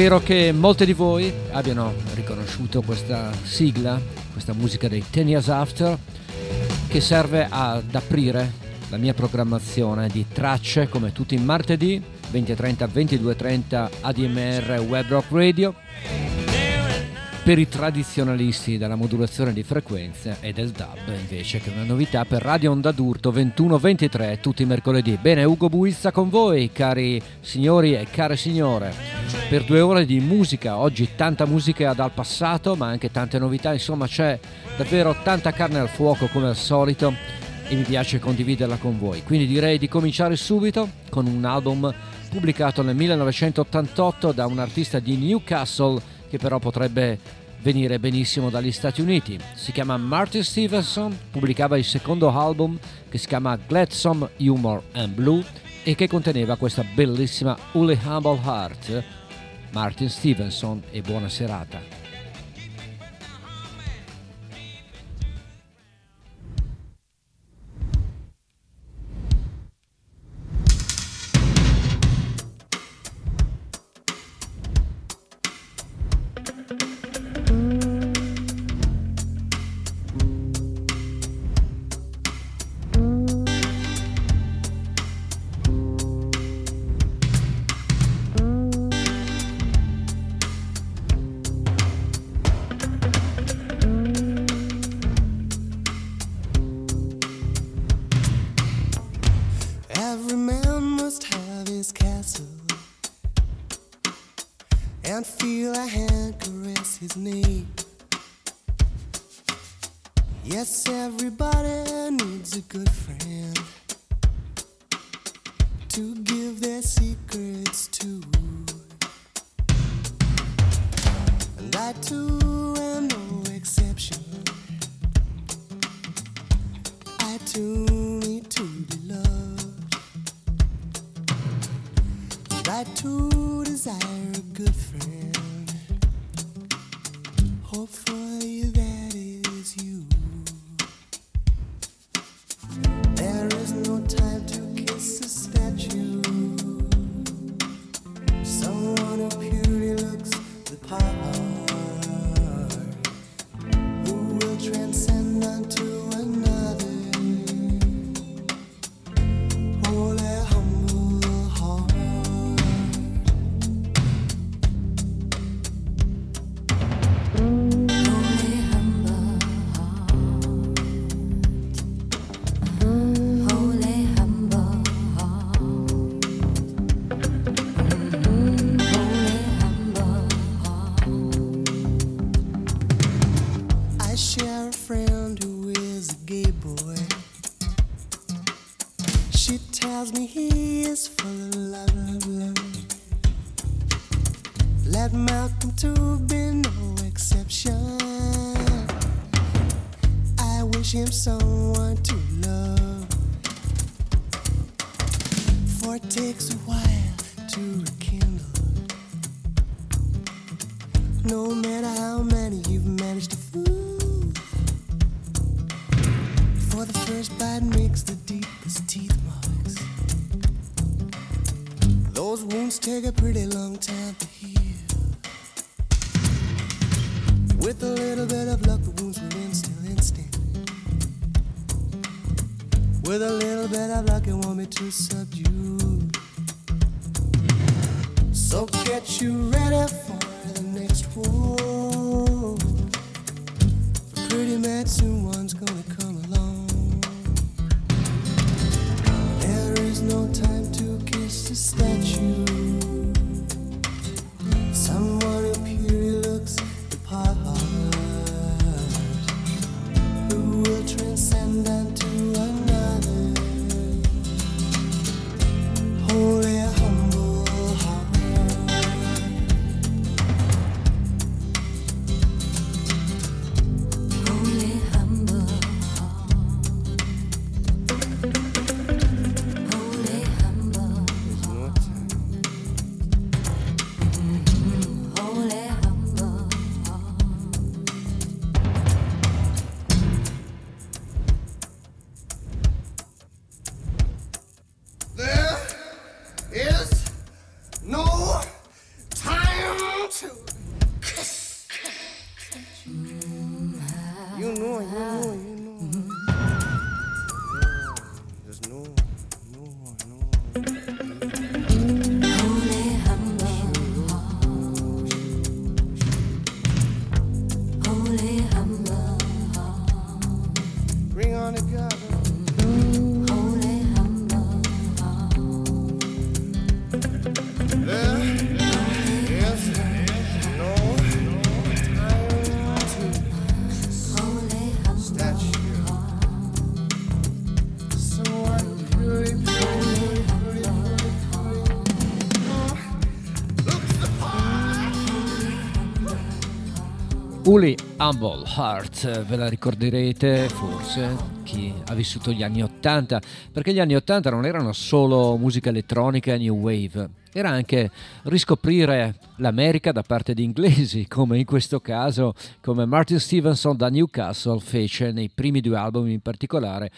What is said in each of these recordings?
Spero che molte di voi abbiano riconosciuto questa sigla, questa musica dei Ten Years After, che serve ad aprire la mia programmazione di tracce come tutti i martedì 20.30 22.30 ADMR Web Rock Radio per i tradizionalisti della modulazione di frequenze e del dub invece che è una novità per Radio Onda d'Urto 21-23 tutti i mercoledì. Bene, Ugo Buizza con voi cari signori e care signore per due ore di musica, oggi tanta musica dal passato ma anche tante novità, insomma c'è davvero tanta carne al fuoco come al solito e mi piace condividerla con voi. Quindi direi di cominciare subito con un album pubblicato nel 1988 da un artista di Newcastle che però potrebbe venire benissimo dagli Stati Uniti. Si chiama Martin Stevenson, pubblicava il secondo album che si chiama Gladsome Humor and Blue e che conteneva questa bellissima Uli Humble Heart. Martin Stevenson e buona serata. share a friend who is a gay boy. She tells me he is full of love, love. Let Malcolm to be no exception. I wish him someone to love. For it takes a while. The first bite makes the deepest teeth marks. Those wounds take a pretty long time to heal. With a little bit of luck, the wounds will end still instant. With a little bit of luck, it won't be too subdued. So get you ready Humble Heart, ve la ricorderete forse chi ha vissuto gli anni Ottanta, perché gli anni Ottanta non erano solo musica elettronica e new wave, era anche riscoprire l'America da parte di inglesi, come in questo caso, come Martin Stevenson da Newcastle fece nei primi due album in particolare,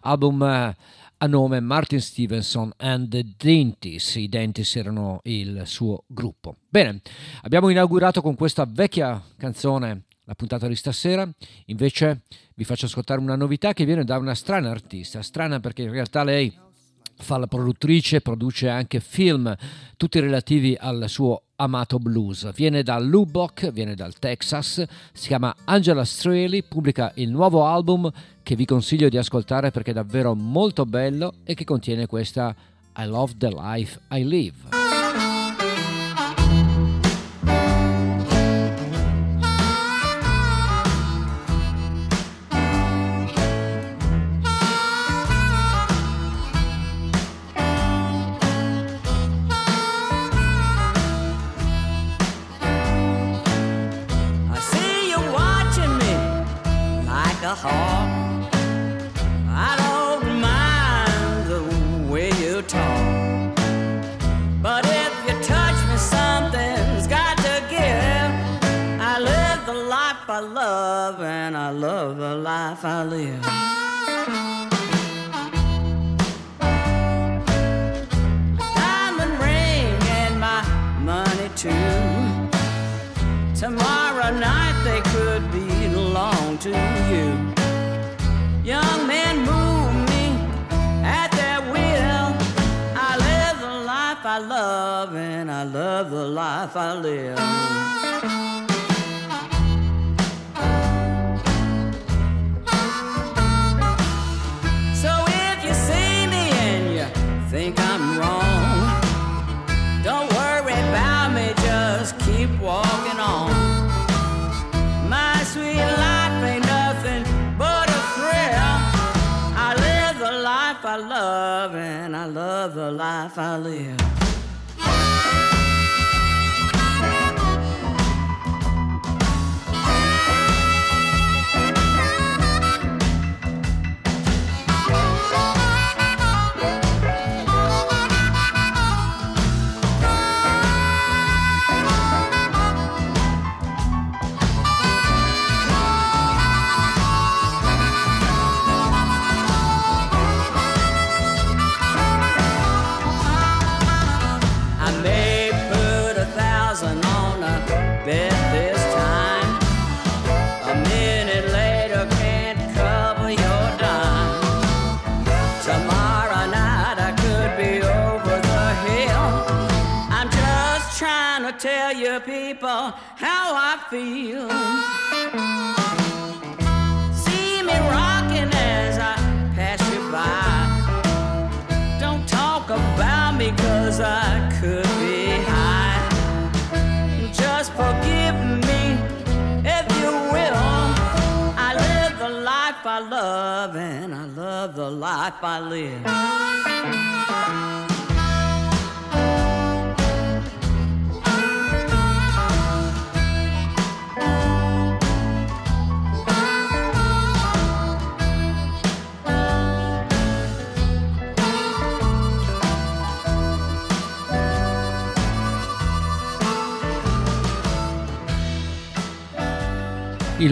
album eh, a nome Martin Stevenson and the Dentis. I Dentis erano il suo gruppo. Bene, abbiamo inaugurato con questa vecchia canzone la puntata di stasera. Invece vi faccio ascoltare una novità che viene da una strana artista. Strana perché in realtà lei fa la produttrice, produce anche film, tutti relativi al suo amato blues. Viene da Lubbock, viene dal Texas, si chiama Angela Straley, pubblica il nuovo album che vi consiglio di ascoltare perché è davvero molto bello e che contiene questa I Love the Life I Live.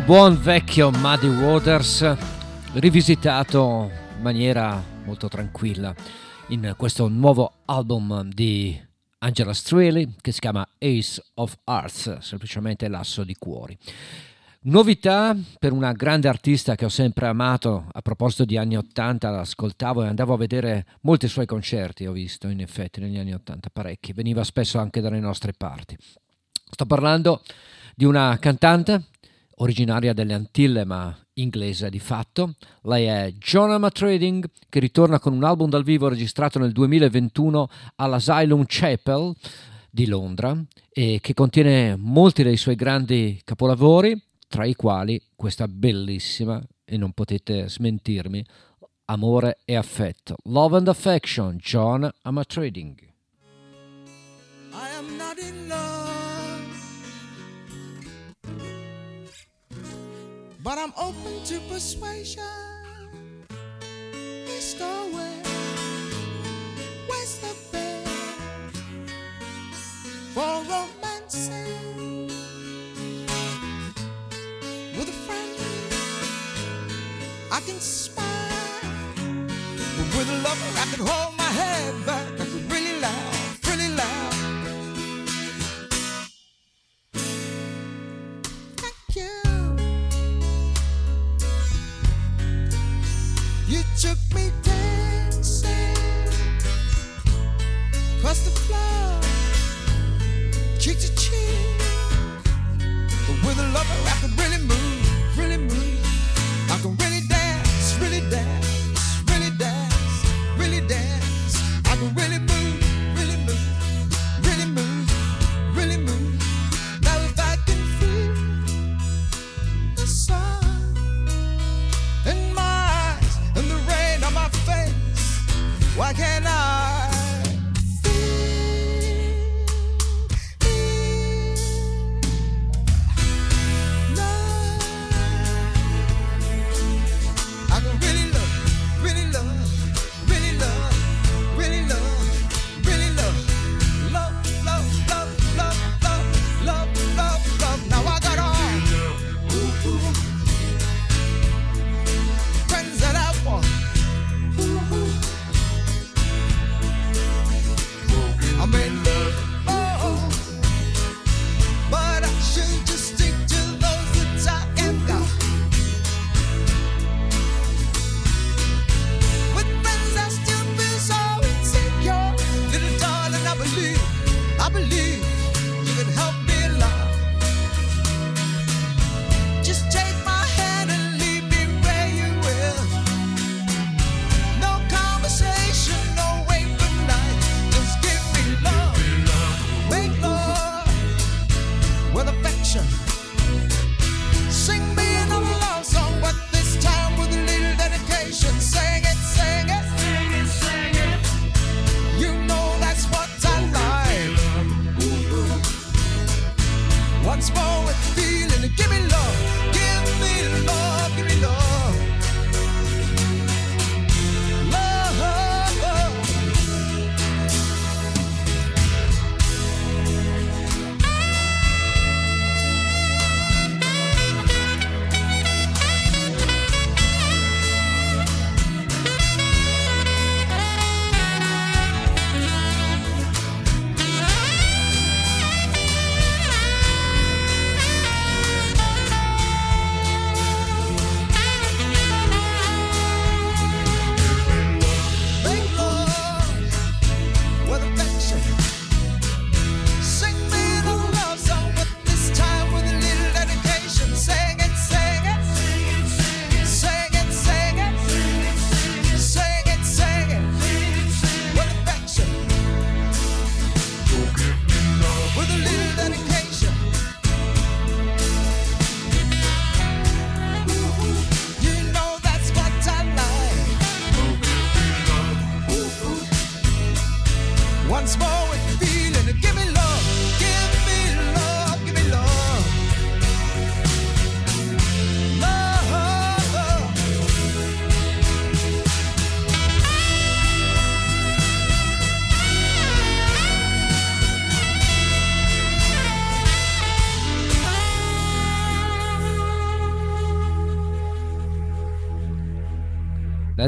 Buon vecchio Muddy Waters rivisitato in maniera molto tranquilla in questo nuovo album di Angela Straley che si chiama Ace of Hearts, semplicemente l'asso di cuori. Novità per una grande artista che ho sempre amato, a proposito di anni 80, l'ascoltavo e andavo a vedere molti suoi concerti, ho visto in effetti negli anni 80 parecchi, veniva spesso anche dalle nostre parti. Sto parlando di una cantante originaria delle Antille ma inglese di fatto. Lei è Jonah Trading che ritorna con un album dal vivo registrato nel 2021 all'Asylum Chapel di Londra e che contiene molti dei suoi grandi capolavori, tra i quali questa bellissima, e non potete smentirmi, Amore e affetto. Love and Affection, John Amatrading. I am not in love, but I'm open to persuasion. East or west, west or bed, for romancing with a friend. I can smile. With a lover, I can hold my head back. Took me dancing across the floor, cheek to cheek. With a lover,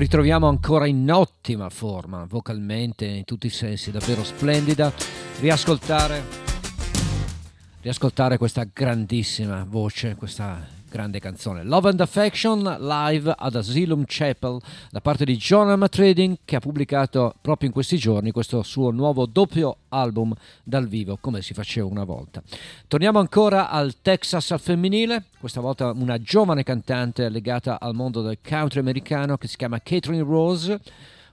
ritroviamo ancora in ottima forma, vocalmente, in tutti i sensi, davvero splendida. Riascoltare, riascoltare questa grandissima voce, questa grande canzone. Love and Affection live ad Asylum Chapel da parte di John M. Trading che ha pubblicato proprio in questi giorni questo suo nuovo doppio album dal vivo come si faceva una volta. Torniamo ancora al Texas al femminile, questa volta una giovane cantante legata al mondo del country americano che si chiama Catherine Rose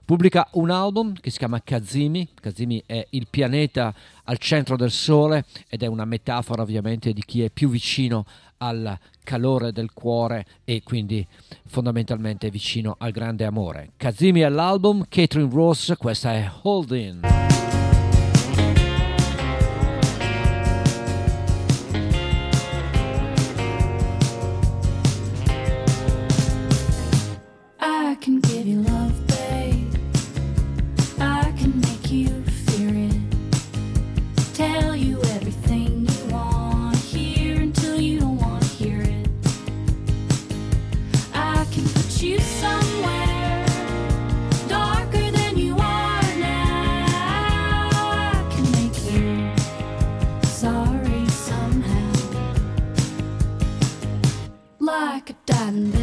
pubblica un album che si chiama Kazimi. Kazimi è il pianeta al centro del Sole ed è una metafora ovviamente di chi è più vicino al calore del cuore e quindi fondamentalmente vicino al grande amore. Kazimi è l'album, Catherine Ross, questa è Holding. done.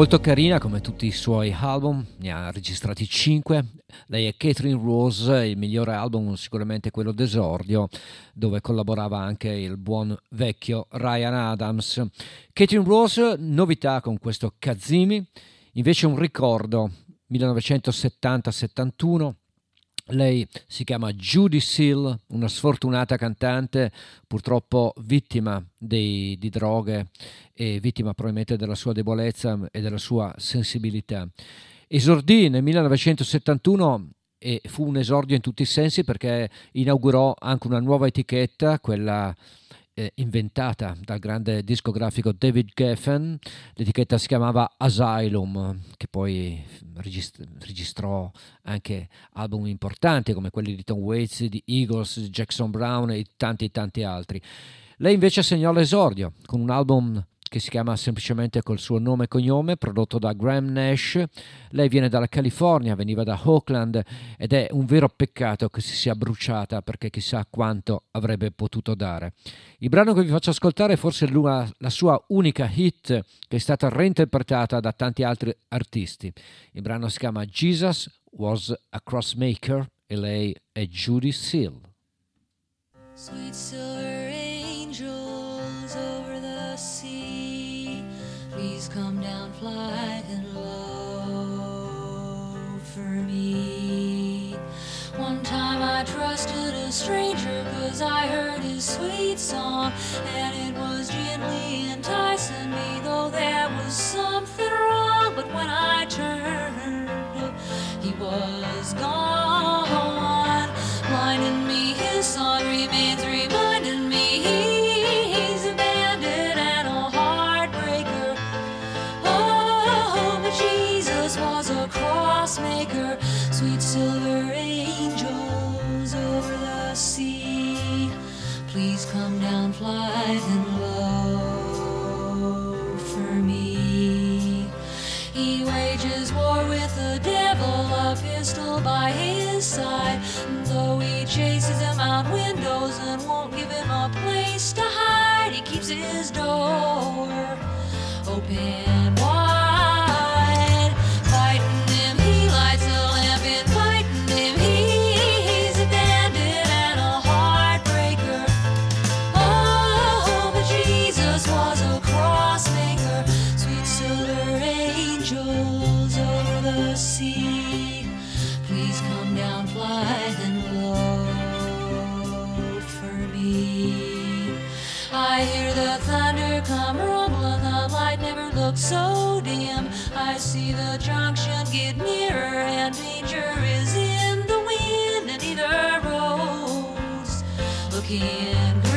Molto carina come tutti i suoi album, ne ha registrati 5. Lei è Catherine Rose, il migliore album sicuramente quello d'esordio, dove collaborava anche il buon vecchio Ryan Adams. Catherine Rose, novità con questo Kazimi, invece un ricordo, 1970-71 lei si chiama Judy Seal, una sfortunata cantante, purtroppo vittima dei, di droghe e vittima probabilmente della sua debolezza e della sua sensibilità. Esordì nel 1971 e fu un esordio in tutti i sensi perché inaugurò anche una nuova etichetta, quella eh, inventata dal grande discografico David Geffen, l'etichetta si chiamava Asylum, che poi regist- registrò anche album importanti come quelli di Tom Waits, di Eagles, Jackson Brown e tanti tanti altri. Lei invece segnò l'esordio con un album che si chiama semplicemente col suo nome e cognome, prodotto da Graham Nash. Lei viene dalla California, veniva da Oakland ed è un vero peccato che si sia bruciata perché chissà quanto avrebbe potuto dare. Il brano che vi faccio ascoltare è forse la, sua unica hit che è stata reinterpretata da tanti altri artisti. Il brano si chiama Jesus Was a Crossmaker e lei è Judy Seal. Sweet silver Please come down, fly and low for me. One time I trusted a stranger cause I heard his sweet song and it was gently enticing me though there was something wrong but when I turned he was gone blinding me his song remains reminding pistol by his side. Though he chases him out windows and won't give him a place to hide, he keeps his door open light so dim. I see the junction get nearer, and danger is in the wind, and either road's looking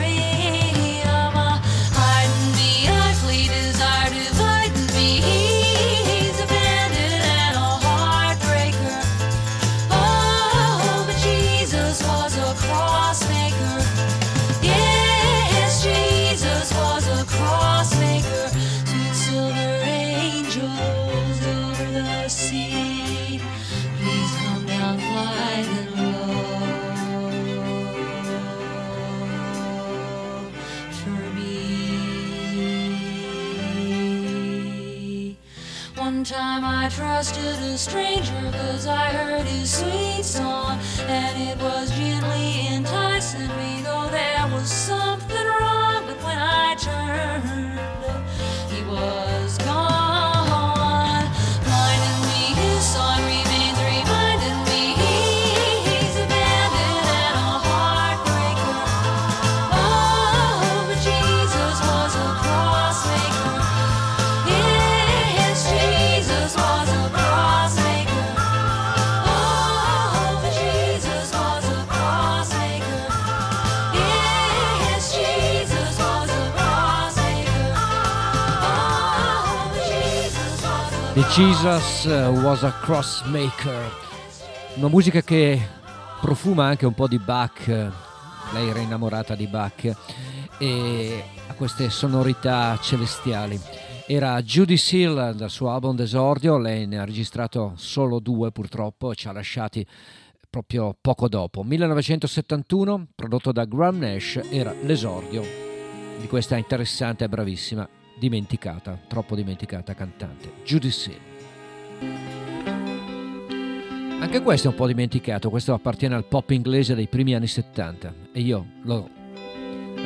trusted a stranger cause I heard his sweet song. And it was gently enticing me though there was something wrong but when I turned Jesus uh, was a Crossmaker, una musica che profuma anche un po' di Bach, lei era innamorata di Bach e ha queste sonorità celestiali. Era Judy Seal dal suo album d'esordio, lei ne ha registrato solo due purtroppo e ci ha lasciati proprio poco dopo. 1971, prodotto da Graham Nash, era l'esordio di questa interessante e bravissima, dimenticata, troppo dimenticata cantante, Judy Seal. Anche questo è un po' dimenticato, questo appartiene al pop inglese dei primi anni 70 e io l'ho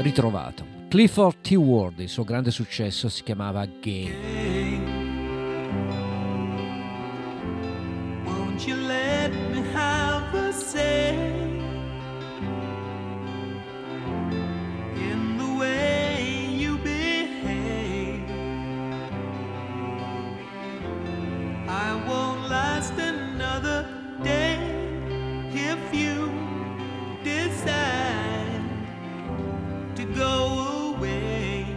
ritrovato. Clifford T. Ward, il suo grande successo si chiamava Gay. Won't I won't last another day if you decide to go away.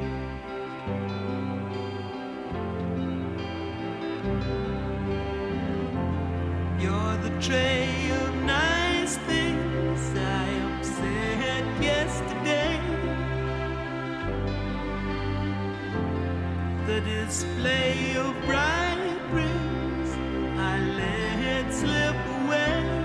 You're the tray of nice things I upset yesterday. The display of bright I let it slip away.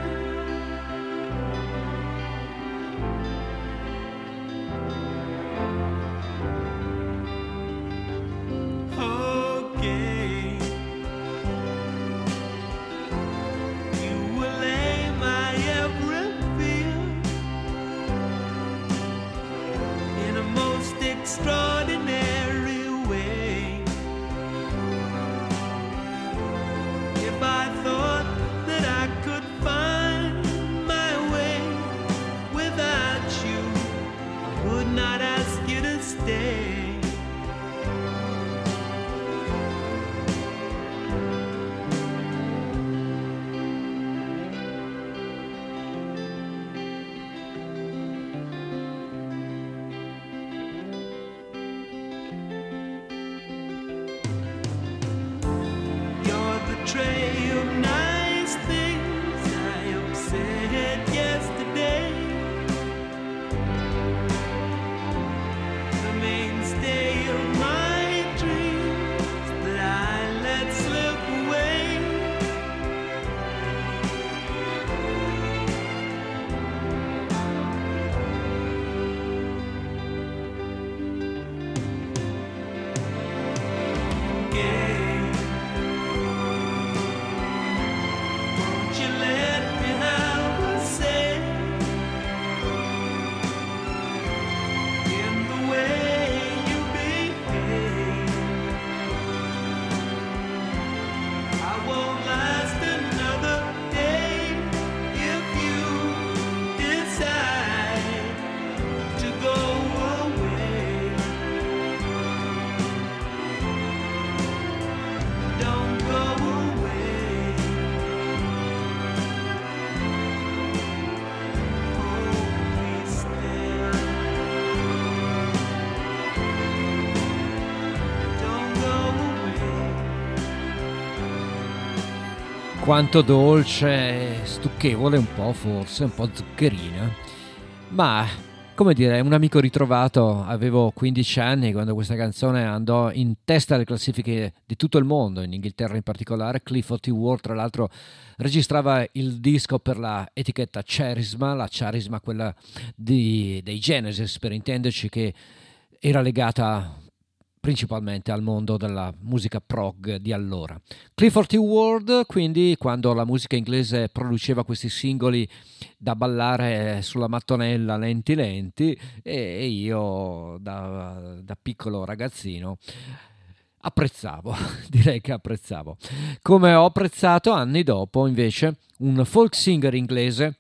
Quanto dolce, stucchevole un po' forse, un po' zuccherina, ma come dire, un amico ritrovato, avevo 15 anni quando questa canzone andò in testa alle classifiche di tutto il mondo, in Inghilterra in particolare, Clifford T. Ward tra l'altro registrava il disco per la etichetta Charisma, la Charisma quella di, dei Genesis per intenderci che era legata principalmente al mondo della musica prog di allora. Clifford T. Ward, quindi, quando la musica inglese produceva questi singoli da ballare sulla mattonella lenti lenti, e io da, da piccolo ragazzino apprezzavo, direi che apprezzavo. Come ho apprezzato anni dopo, invece, un folk singer inglese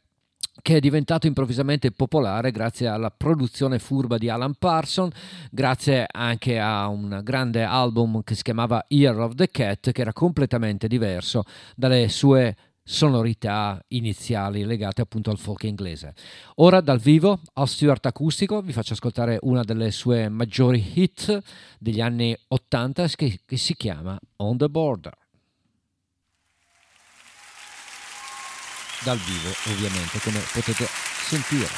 che è diventato improvvisamente popolare grazie alla produzione furba di Alan Parson, grazie anche a un grande album che si chiamava Year of the Cat, che era completamente diverso dalle sue sonorità iniziali legate appunto al folk inglese. Ora dal vivo al Stuart acustico vi faccio ascoltare una delle sue maggiori hit degli anni 80 che, che si chiama On the Border. Dal vivo ovviamente come potete sentire.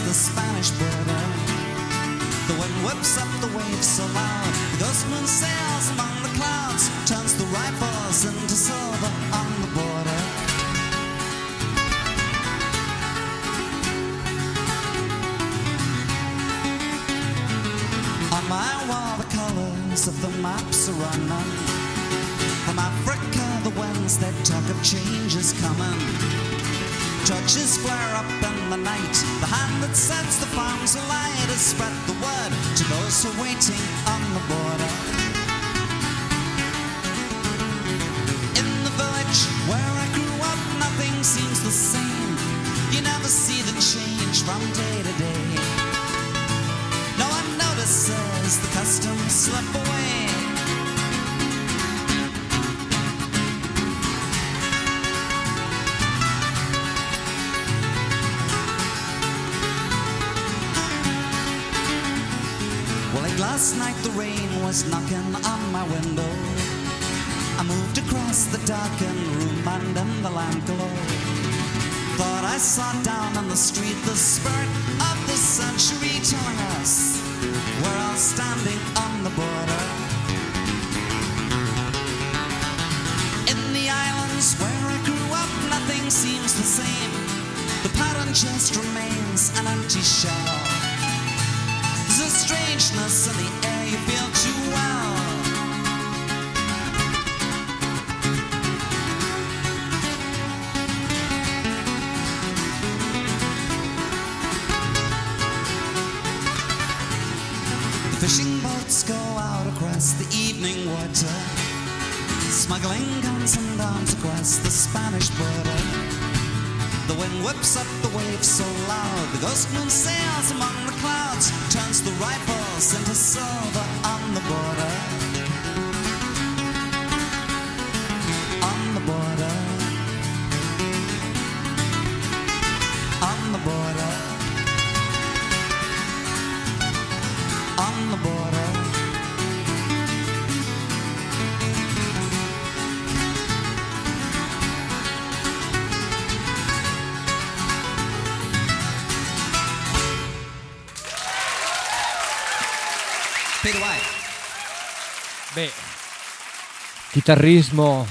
The so awaiting. The rain was knocking on my window. I moved across the darkened room and in the lamp glow. Thought I saw down on the street the spirit of the century telling us we're all standing on the border. In the islands where I grew up, nothing seems the same. The pattern just remains an empty shell. Chitarrismo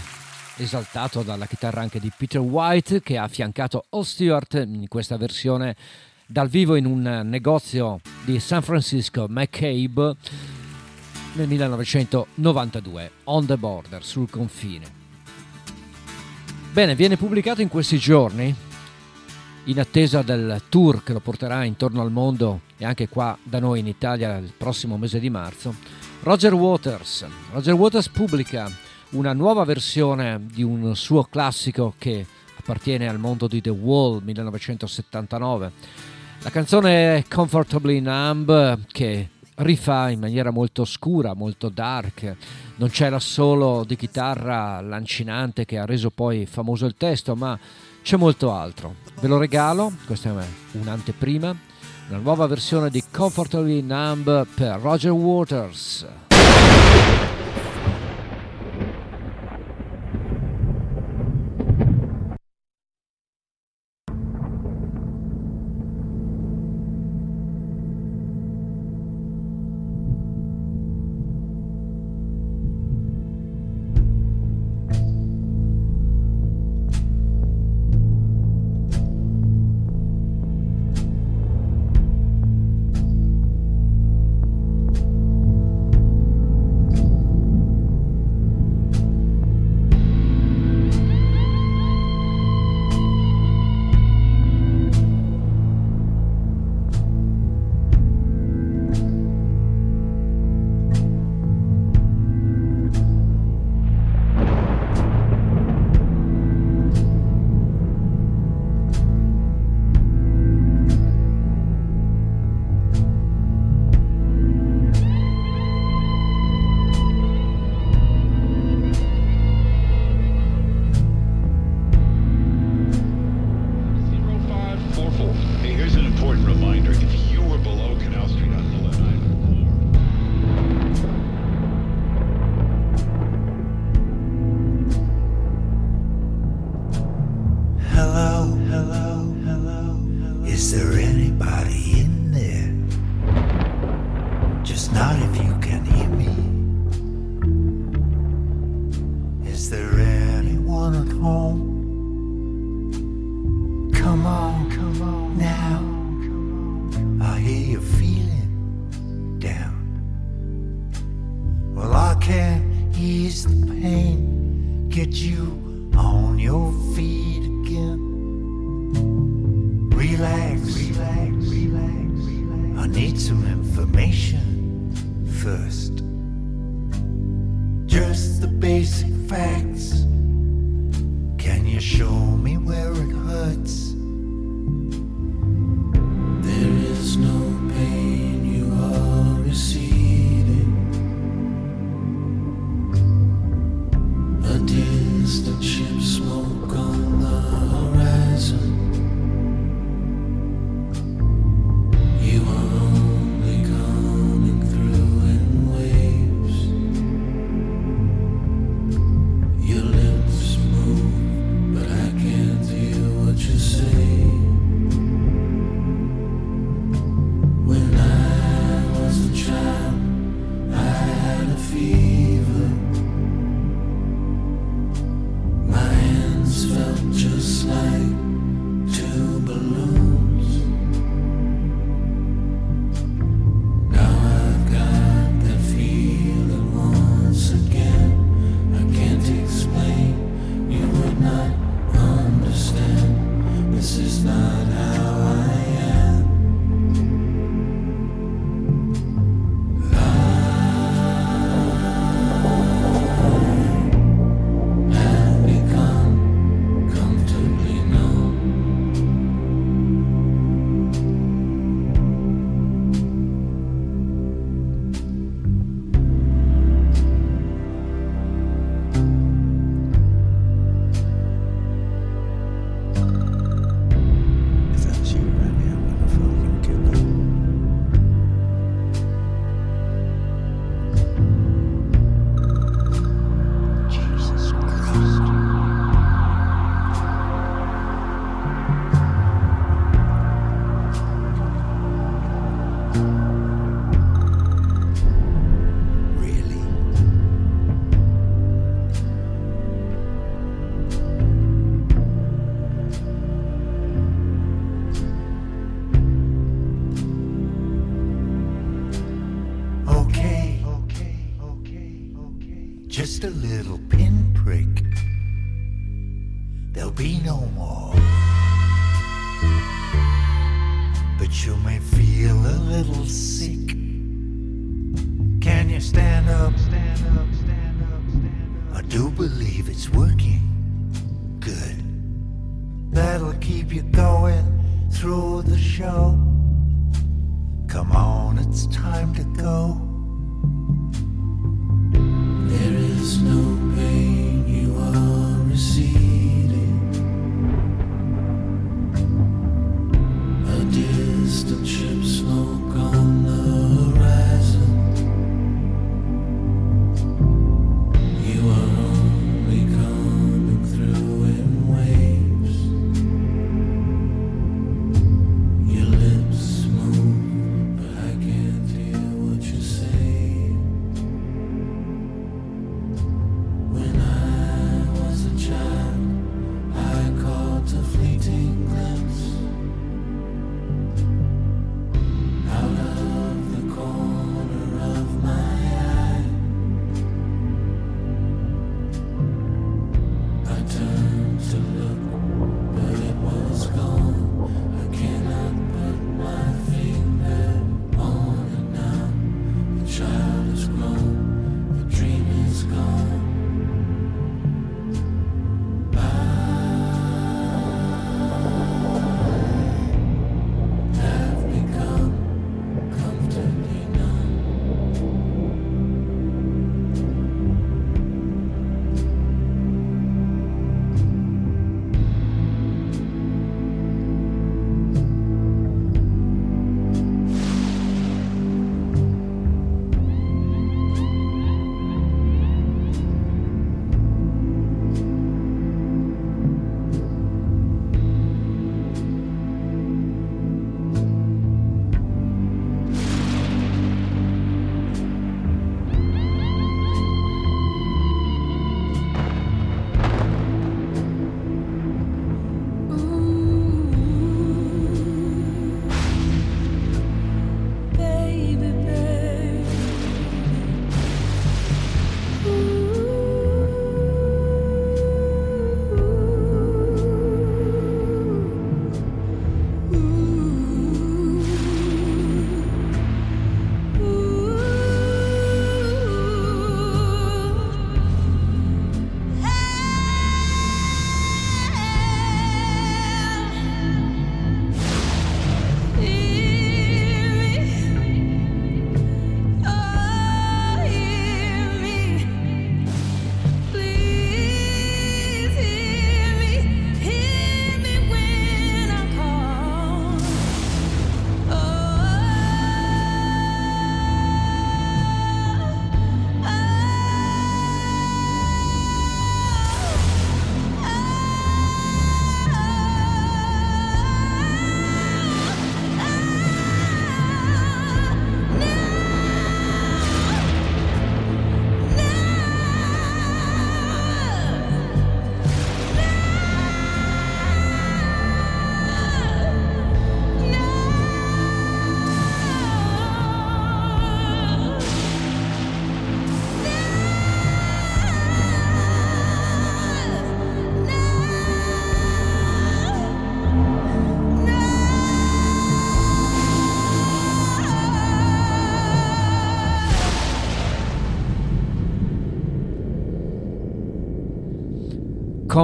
esaltato dalla chitarra anche di Peter White che ha affiancato Al Stewart in questa versione dal vivo in un negozio di San Francisco, McCabe, nel 1992, On the Border, sul confine. Bene, viene pubblicato in questi giorni, in attesa del tour che lo porterà intorno al mondo e anche qua da noi in Italia il prossimo mese di marzo, Roger Waters. Roger Waters pubblica una nuova versione di un suo classico che appartiene al mondo di The Wall 1979. La canzone Comfortably Numb che rifà in maniera molto scura, molto dark. Non c'è la solo di chitarra lancinante che ha reso poi famoso il testo, ma c'è molto altro. Ve lo regalo, questa è un'anteprima, una nuova versione di Comfortably Numb per Roger Waters.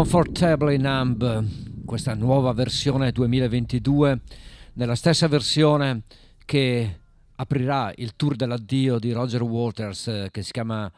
Comfortably Numb, questa nuova versione 2022, nella stessa versione che aprirà il tour dell'addio di Roger Waters eh, che si chiama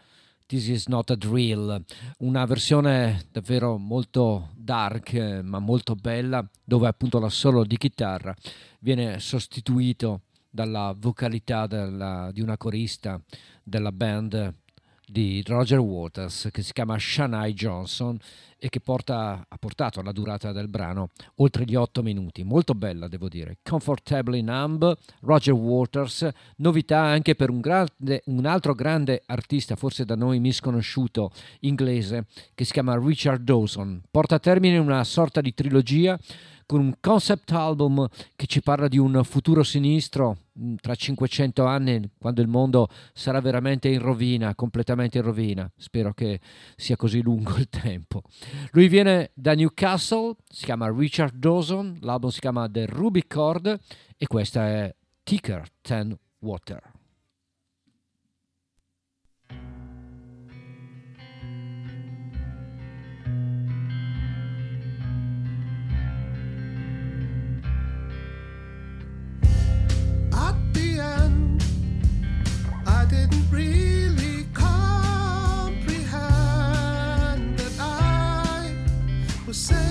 This is not a drill, una versione davvero molto dark eh, ma molto bella dove appunto l'assolo di chitarra viene sostituito dalla vocalità della- di una corista della band di Roger Waters che si chiama Shania Johnson e che porta, ha portato la durata del brano oltre gli 8 minuti. Molto bella, devo dire. Comfortably Numb, Roger Waters, novità anche per un, grande, un altro grande artista, forse da noi misconosciuto, inglese, che si chiama Richard Dawson. Porta a termine una sorta di trilogia con un concept album che ci parla di un futuro sinistro mm, tra 500 anni, quando il mondo sarà veramente in rovina, completamente in rovina. Spero che sia così lungo il tempo. Lui viene da Newcastle, si chiama Richard Dawson, l'album si chiama The Ruby Chord e questa è Thicker Than Water. say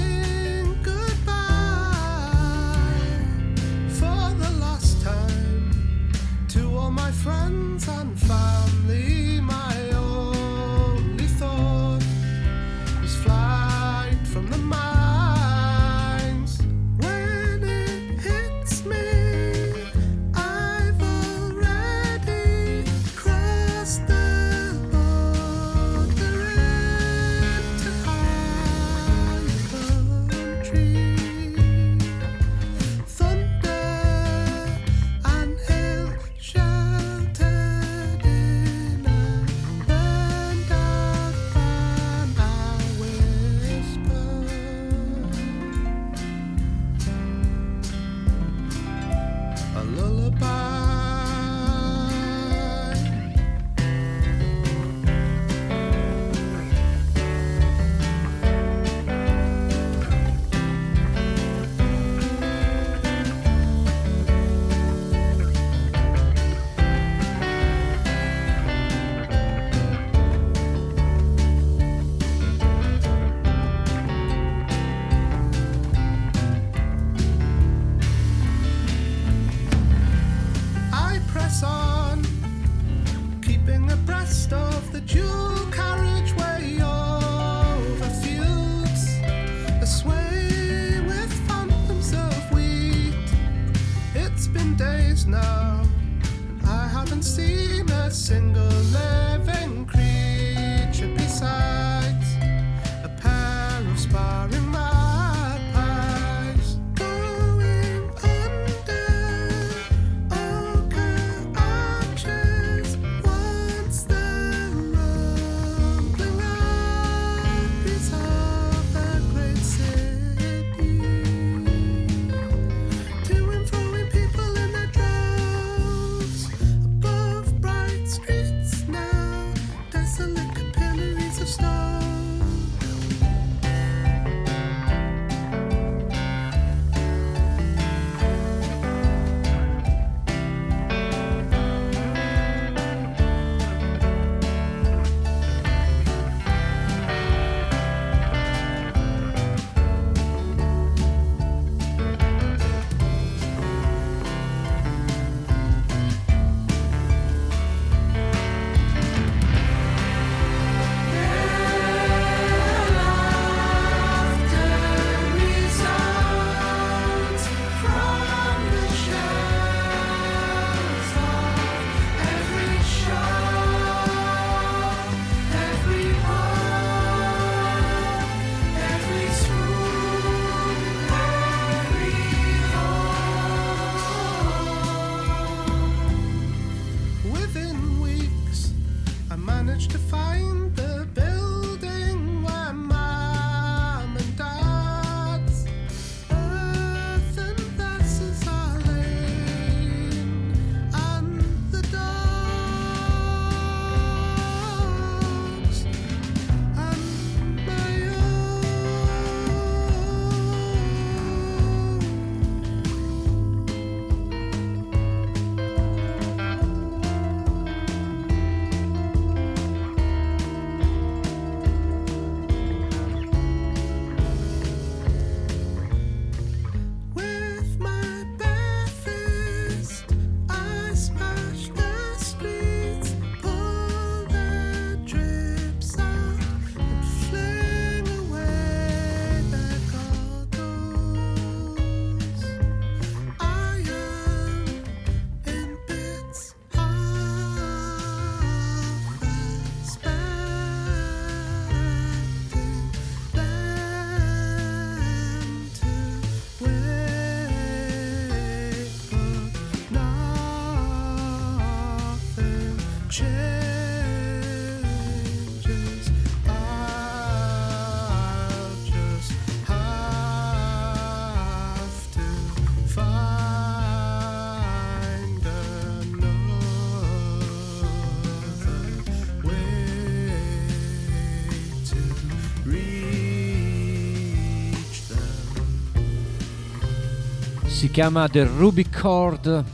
chiama The Ruby Chord,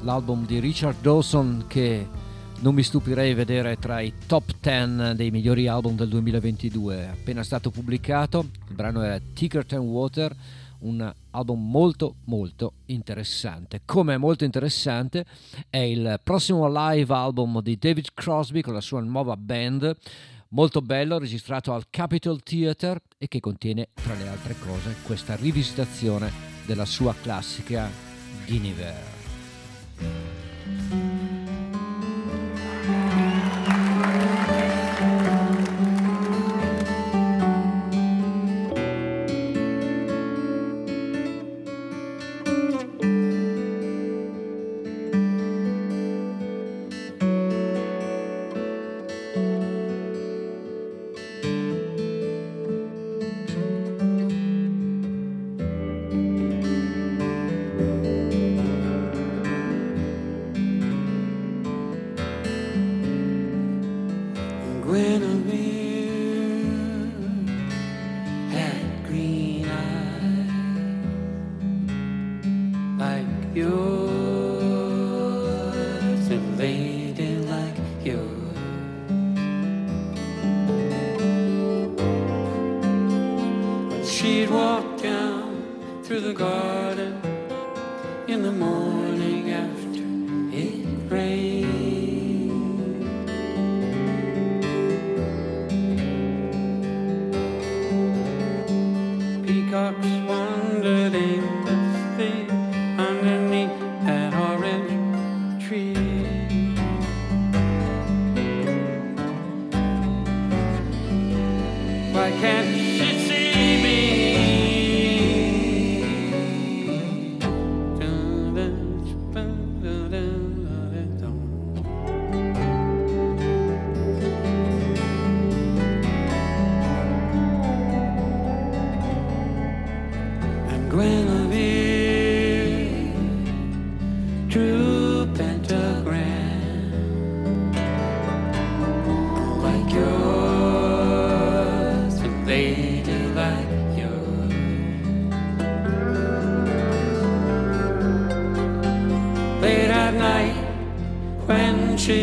l'album di Richard Dawson che non mi stupirei vedere tra i top 10 dei migliori album del 2022. È appena stato pubblicato, il brano è Ticket and Water, un album molto molto interessante. Come molto interessante è il prossimo live album di David Crosby con la sua nuova band, molto bello, registrato al Capitol Theatre e che contiene tra le altre cose questa rivisitazione della sua classica Guinevere.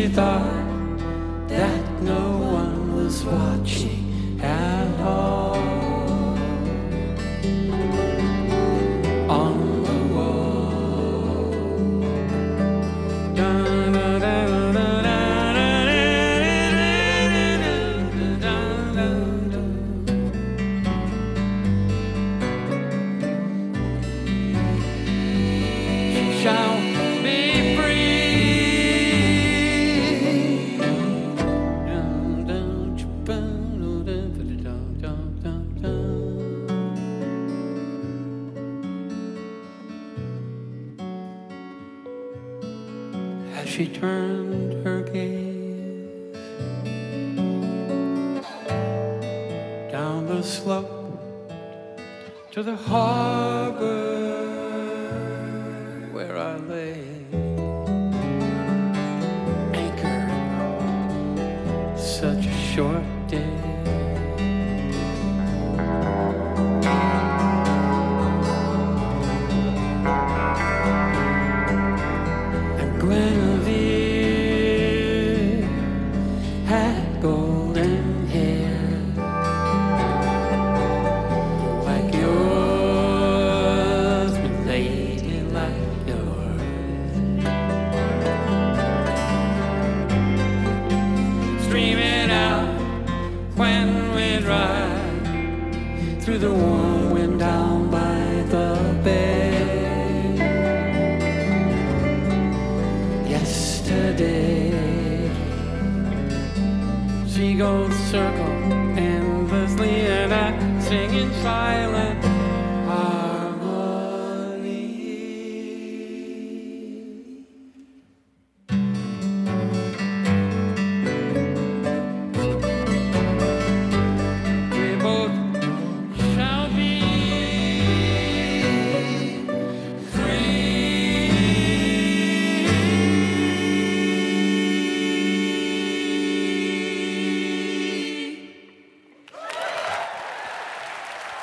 Thought that no one was watching at all.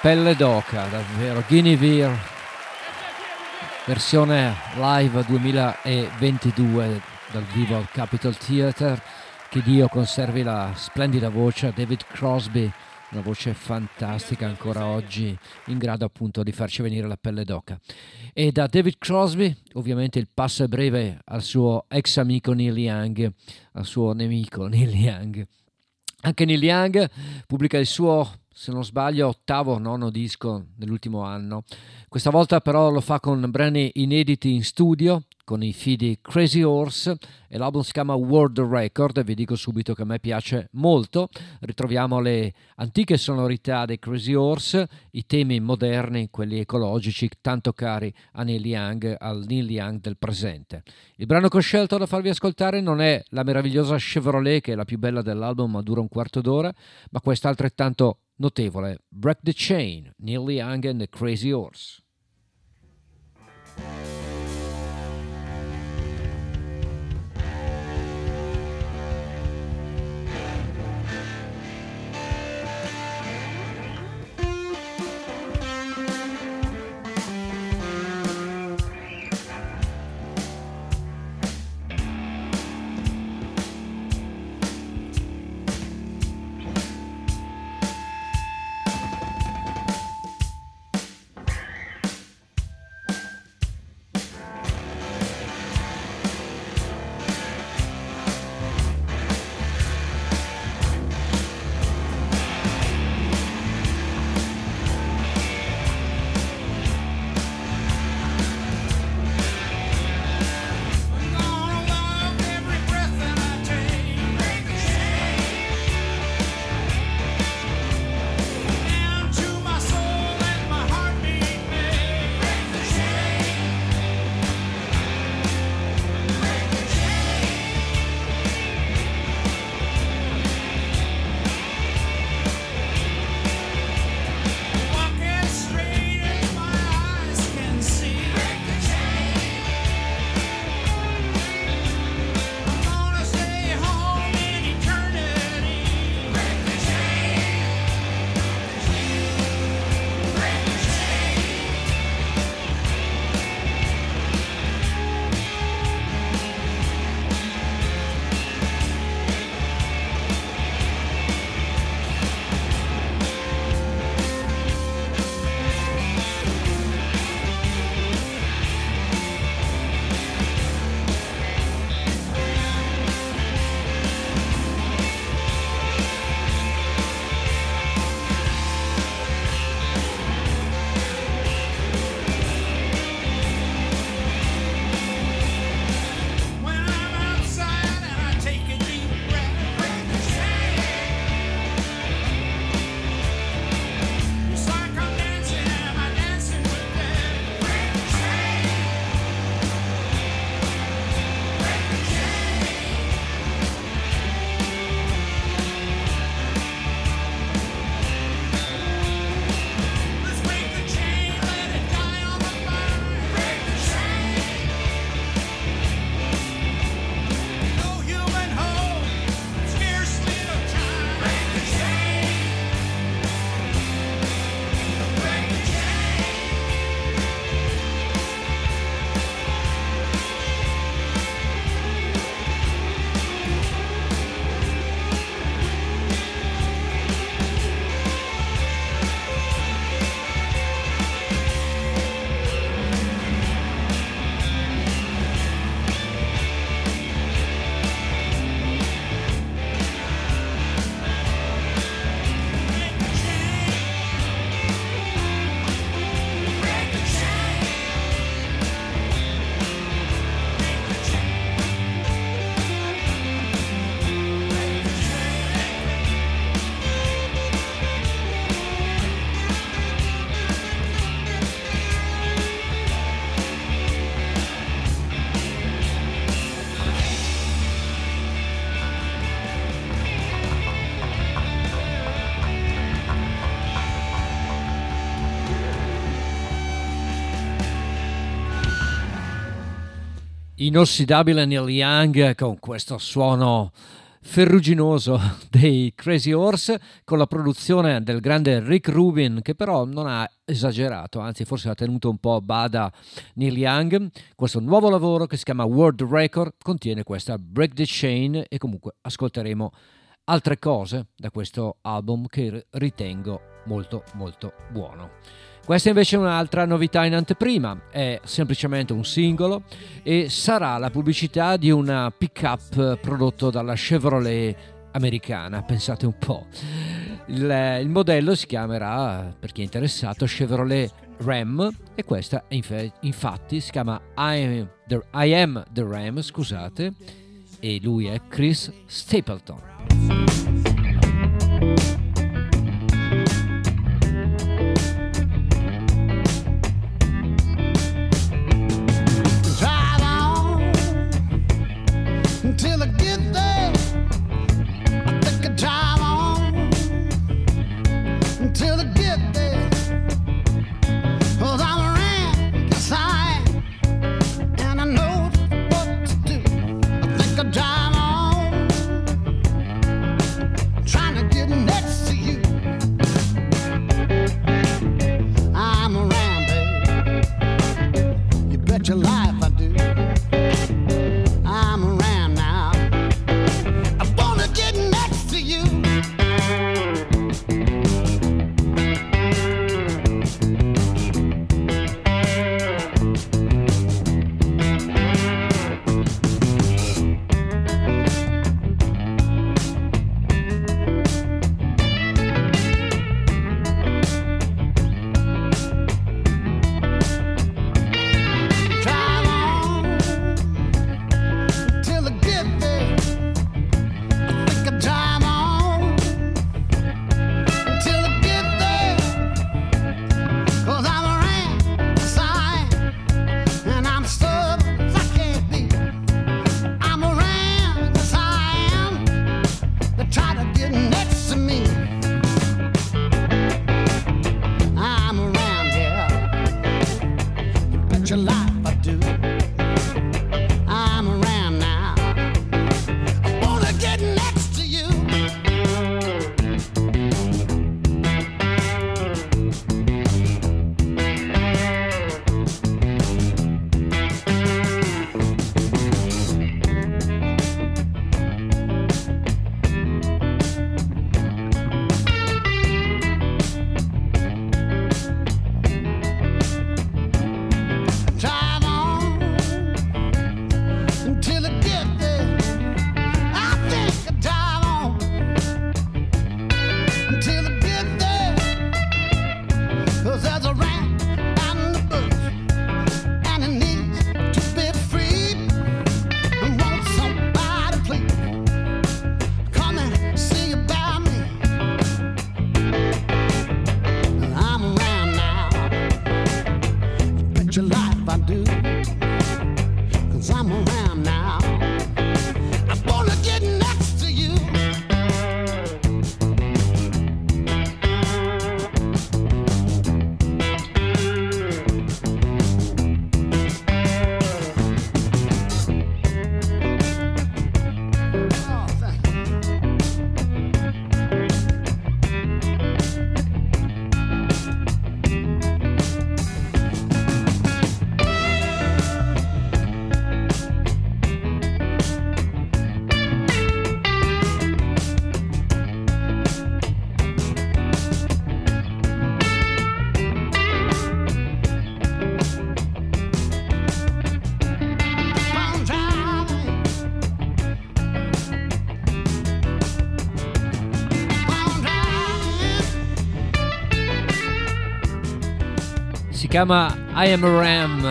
Pelle d'oca, davvero. Guinevere versione live 2022 dal vivo al Capitol Theatre. Che Dio conservi la splendida voce a David Crosby, una voce fantastica ancora oggi, in grado appunto di farci venire la pelle d'oca. E da David Crosby, ovviamente il passo è breve al suo ex amico Neil Young, al suo nemico Neil Young. Anche Neil Young pubblica il suo se non sbaglio, ottavo o nono disco nell'ultimo anno. Questa volta però lo fa con brani inediti in studio, con i fidi Crazy Horse e l'album si chiama World Record vi dico subito che a me piace molto. Ritroviamo le antiche sonorità dei Crazy Horse, i temi moderni, quelli ecologici, tanto cari a Neil Young, al Neil Young del presente. Il brano che ho scelto da farvi ascoltare non è la meravigliosa Chevrolet, che è la più bella dell'album, ma dura un quarto d'ora, ma questa altrettanto notevole, Break the Chain, Neil Young and the Crazy Horse. Inossidabile Neil Young con questo suono ferruginoso dei Crazy Horse con la produzione del grande Rick Rubin che però non ha esagerato, anzi forse ha tenuto un po' a bada Neil Young. Questo nuovo lavoro che si chiama World Record contiene questa Break the Chain e comunque ascolteremo altre cose da questo album che ritengo molto molto buono. Questa invece è un'altra novità in anteprima, è semplicemente un singolo e sarà la pubblicità di una pick-up prodotto dalla Chevrolet americana, pensate un po'. Il, il modello si chiamerà, per chi è interessato, Chevrolet Ram e questa infatti si chiama I am the, I am the Ram, scusate, e lui è Chris Stapleton. July. Chiama I Am a Ram.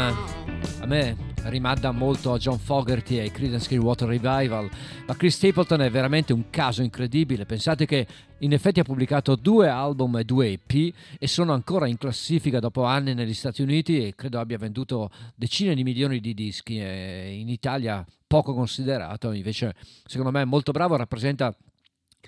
A me rimanda molto a John Fogerty e ai Creedence Clearwater Revival, ma Chris Stapleton è veramente un caso incredibile. Pensate che in effetti ha pubblicato due album e due EP e sono ancora in classifica dopo anni negli Stati Uniti e credo abbia venduto decine di milioni di dischi e in Italia poco considerato, invece secondo me è molto bravo, rappresenta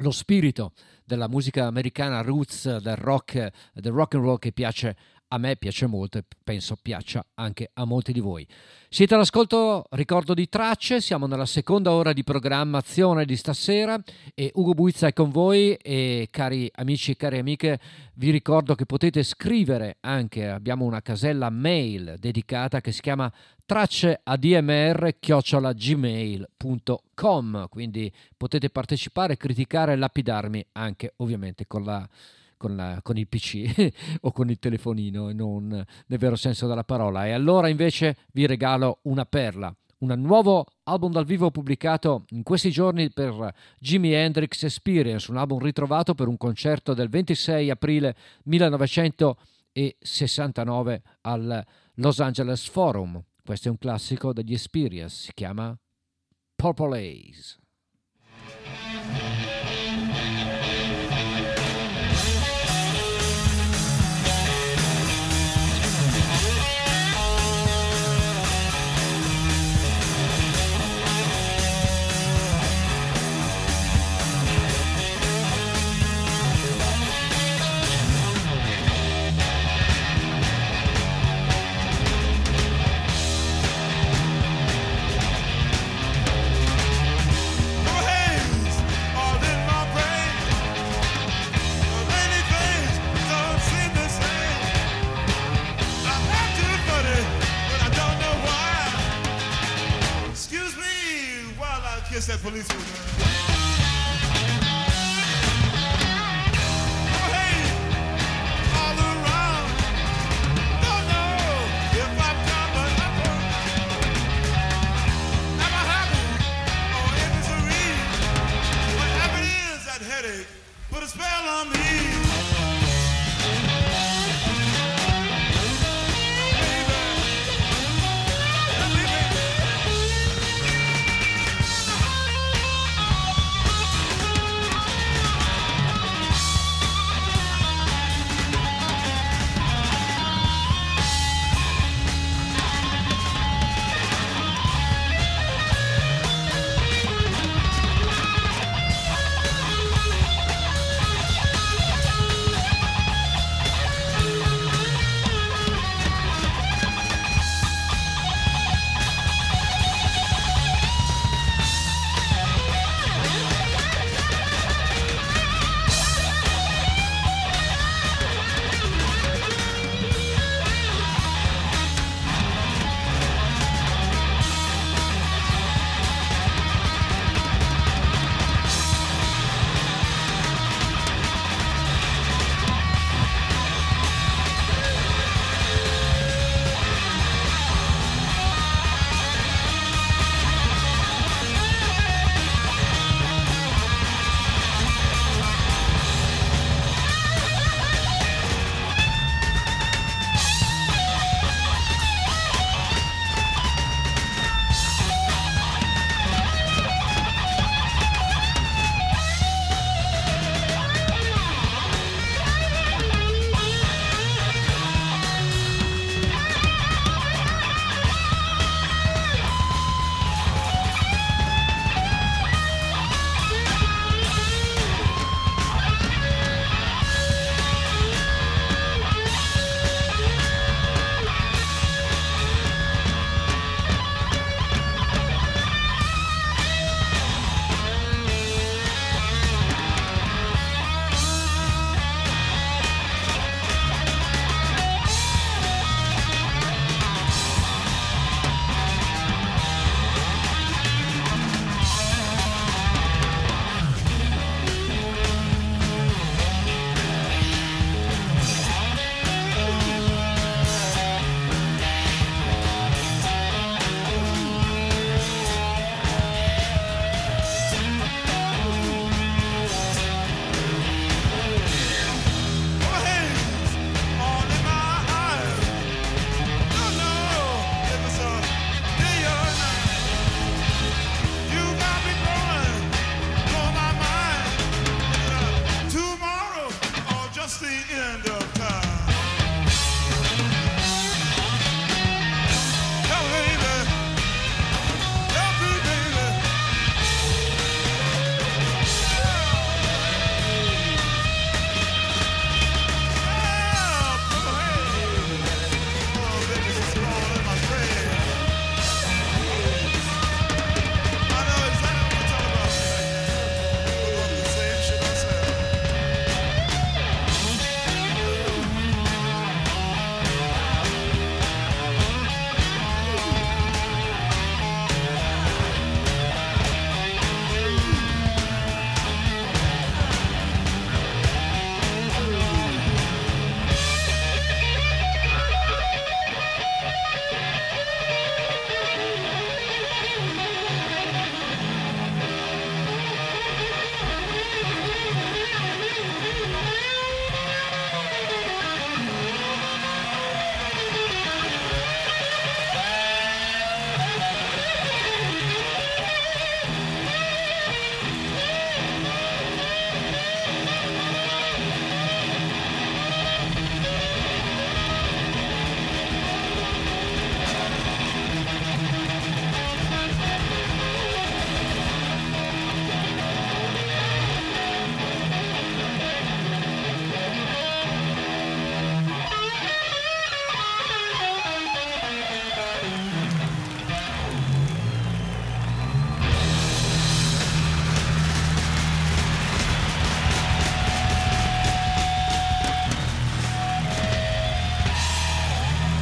lo spirito della musica americana roots, del rock, del rock and roll che piace a me piace molto e penso piaccia anche a molti di voi. Siete all'ascolto, ricordo di tracce, siamo nella seconda ora di programmazione di stasera e Ugo Buizza è con voi. E cari amici e cari amiche vi ricordo che potete scrivere anche, abbiamo una casella mail dedicata che si chiama tracceadmr-gmail.com quindi potete partecipare, criticare e lapidarmi anche ovviamente con la con, la, con, il PC o con il telefonino, non nel vero senso della parola. E allora invece vi regalo una perla, un nuovo album dal vivo pubblicato in questi giorni per Jimi Hendrix Experience, un album ritrovato per un concerto del 26 aprile 1969 al Los Angeles Forum. Questo è un classico degli Experience, si chiama Purple Haze. this at police.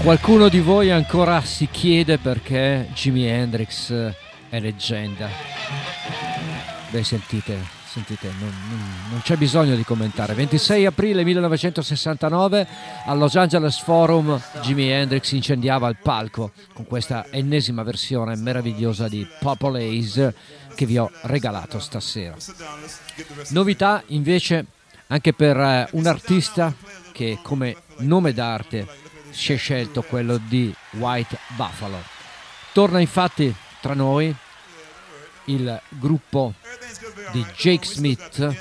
Qualcuno di voi ancora si chiede perché Jimi Hendrix è leggenda. Beh, sentite, sentite, non, non- non c'è bisogno di commentare. 26 aprile 1969 al Los Angeles Forum Jimi Hendrix incendiava il palco con questa ennesima versione meravigliosa di Purple Haze che vi ho regalato stasera. Novità invece anche per eh, un artista che come nome d'arte si è scelto quello di White Buffalo. Torna infatti tra noi il gruppo di Jake Smith,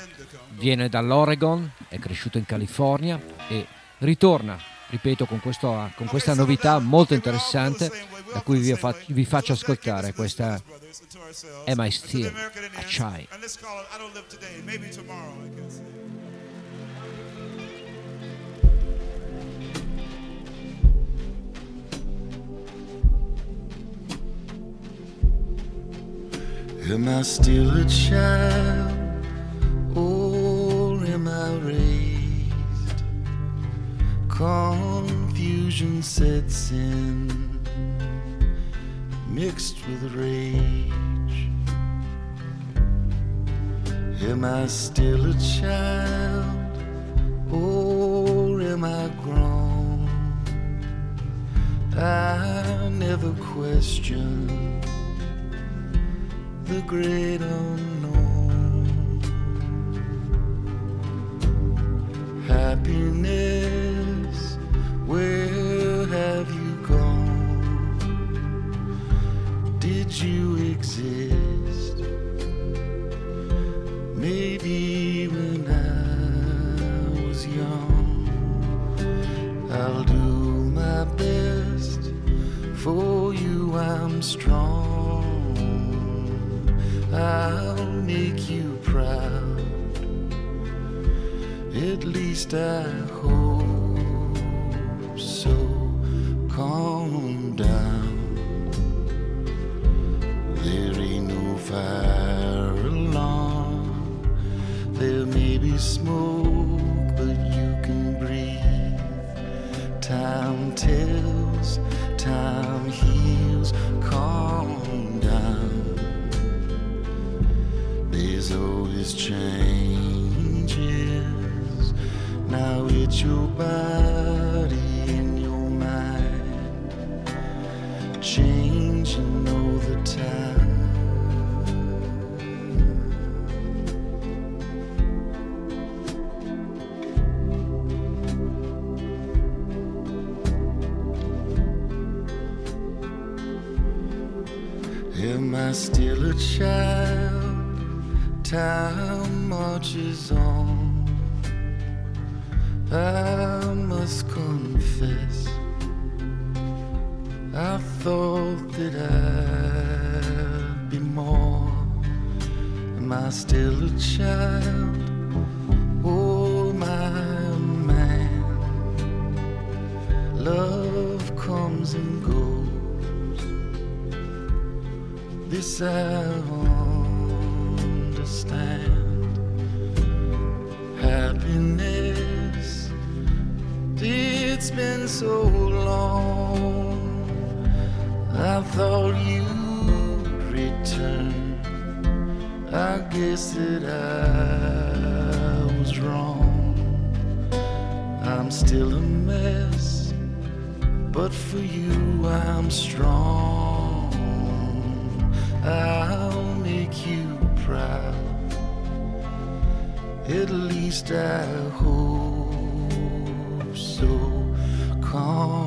viene dall'Oregon, è cresciuto in California e ritorna, ripeto, con, questo- con questa novità molto interessante da cui vi, fa- vi faccio ascoltare questa Am I Still a Child? Am I still a child or am I raised? Confusion sets in, mixed with rage. Am I still a child or am I grown? I never question the great unknown. Happiness, where have you gone? Did you exist? Maybe when I was young, I'll do my best for you. I'm strong. I'll make you proud. At least I hope so. Calm down. There ain't no fire alarm. There may be smoke, but you can breathe. Time tells, time heals. Calm There's always changes. Now it's your body and your mind changing all the time. Am I still a child? Time marches on. I must confess, I thought that I'd be more. Am I still a child? Oh, my man. Love comes and goes. This I understand. Been so long. I thought you'd return. I guess that I was wrong. I'm still a mess, but for you I'm strong. I'll make you proud. At least I hope. Calm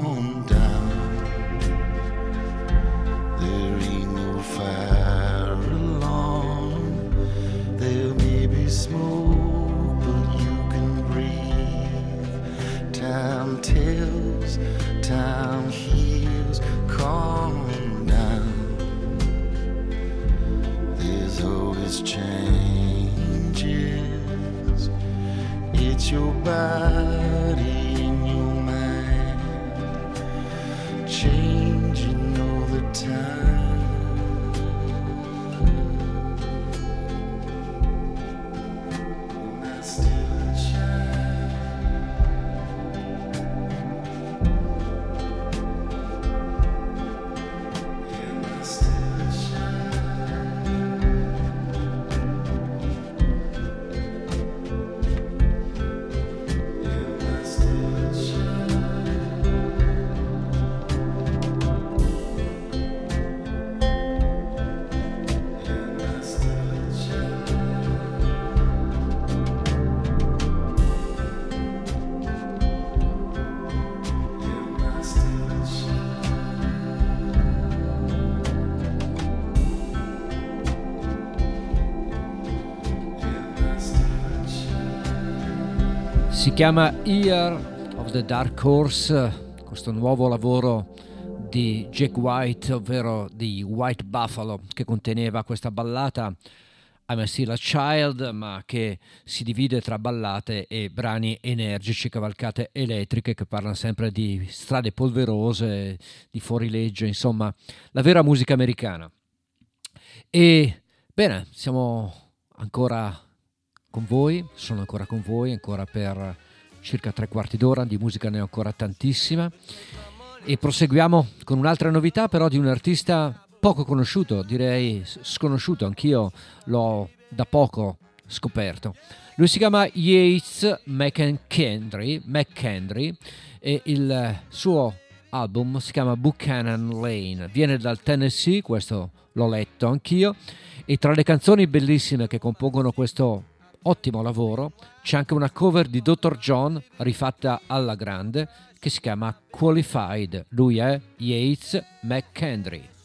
chiama Year of the Dark Horse, questo nuovo lavoro di Jack White, ovvero di White Buffalo, che conteneva questa ballata I'm Still a Child, ma che si divide tra ballate e brani energici, cavalcate elettriche che parlano sempre di strade polverose, di fuorilegge, insomma, la vera musica americana. E bene, siamo ancora con voi, sono ancora con voi, ancora per circa tre quarti d'ora, di musica ne ho ancora tantissima. E proseguiamo con un'altra novità però di un artista poco conosciuto, direi sconosciuto, anch'io l'ho da poco scoperto. Lui si chiama Yates McKendry, McKendry e il suo album si chiama Buchanan Lane, viene dal Tennessee, questo l'ho letto anch'io, e tra le canzoni bellissime che compongono questo ottimo lavoro c'è anche una cover di Dr. John rifatta alla grande che si chiama Qualified. Lui è Yates McKendry.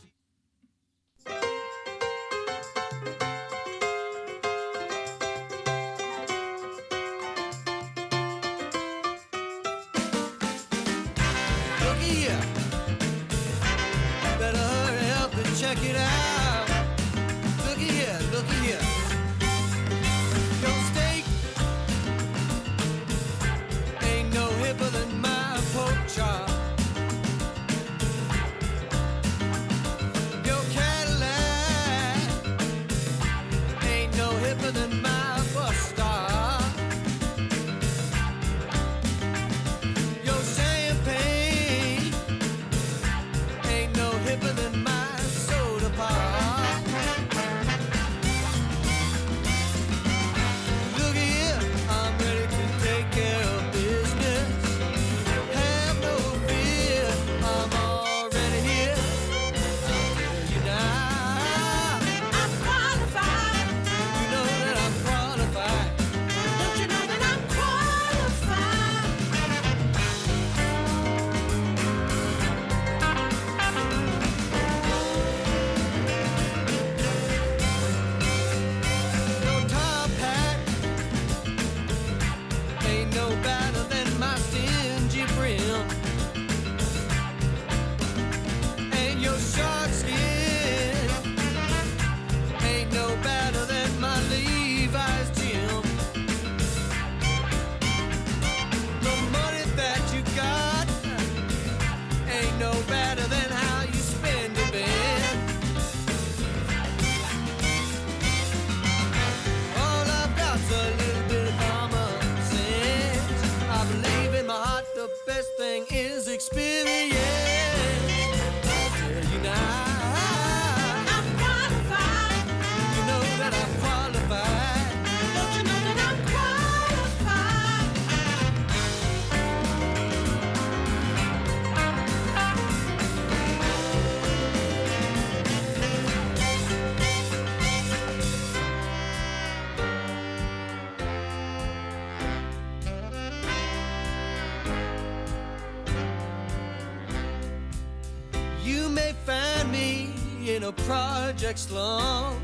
Project slum,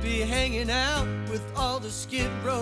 be hanging out with all the skid row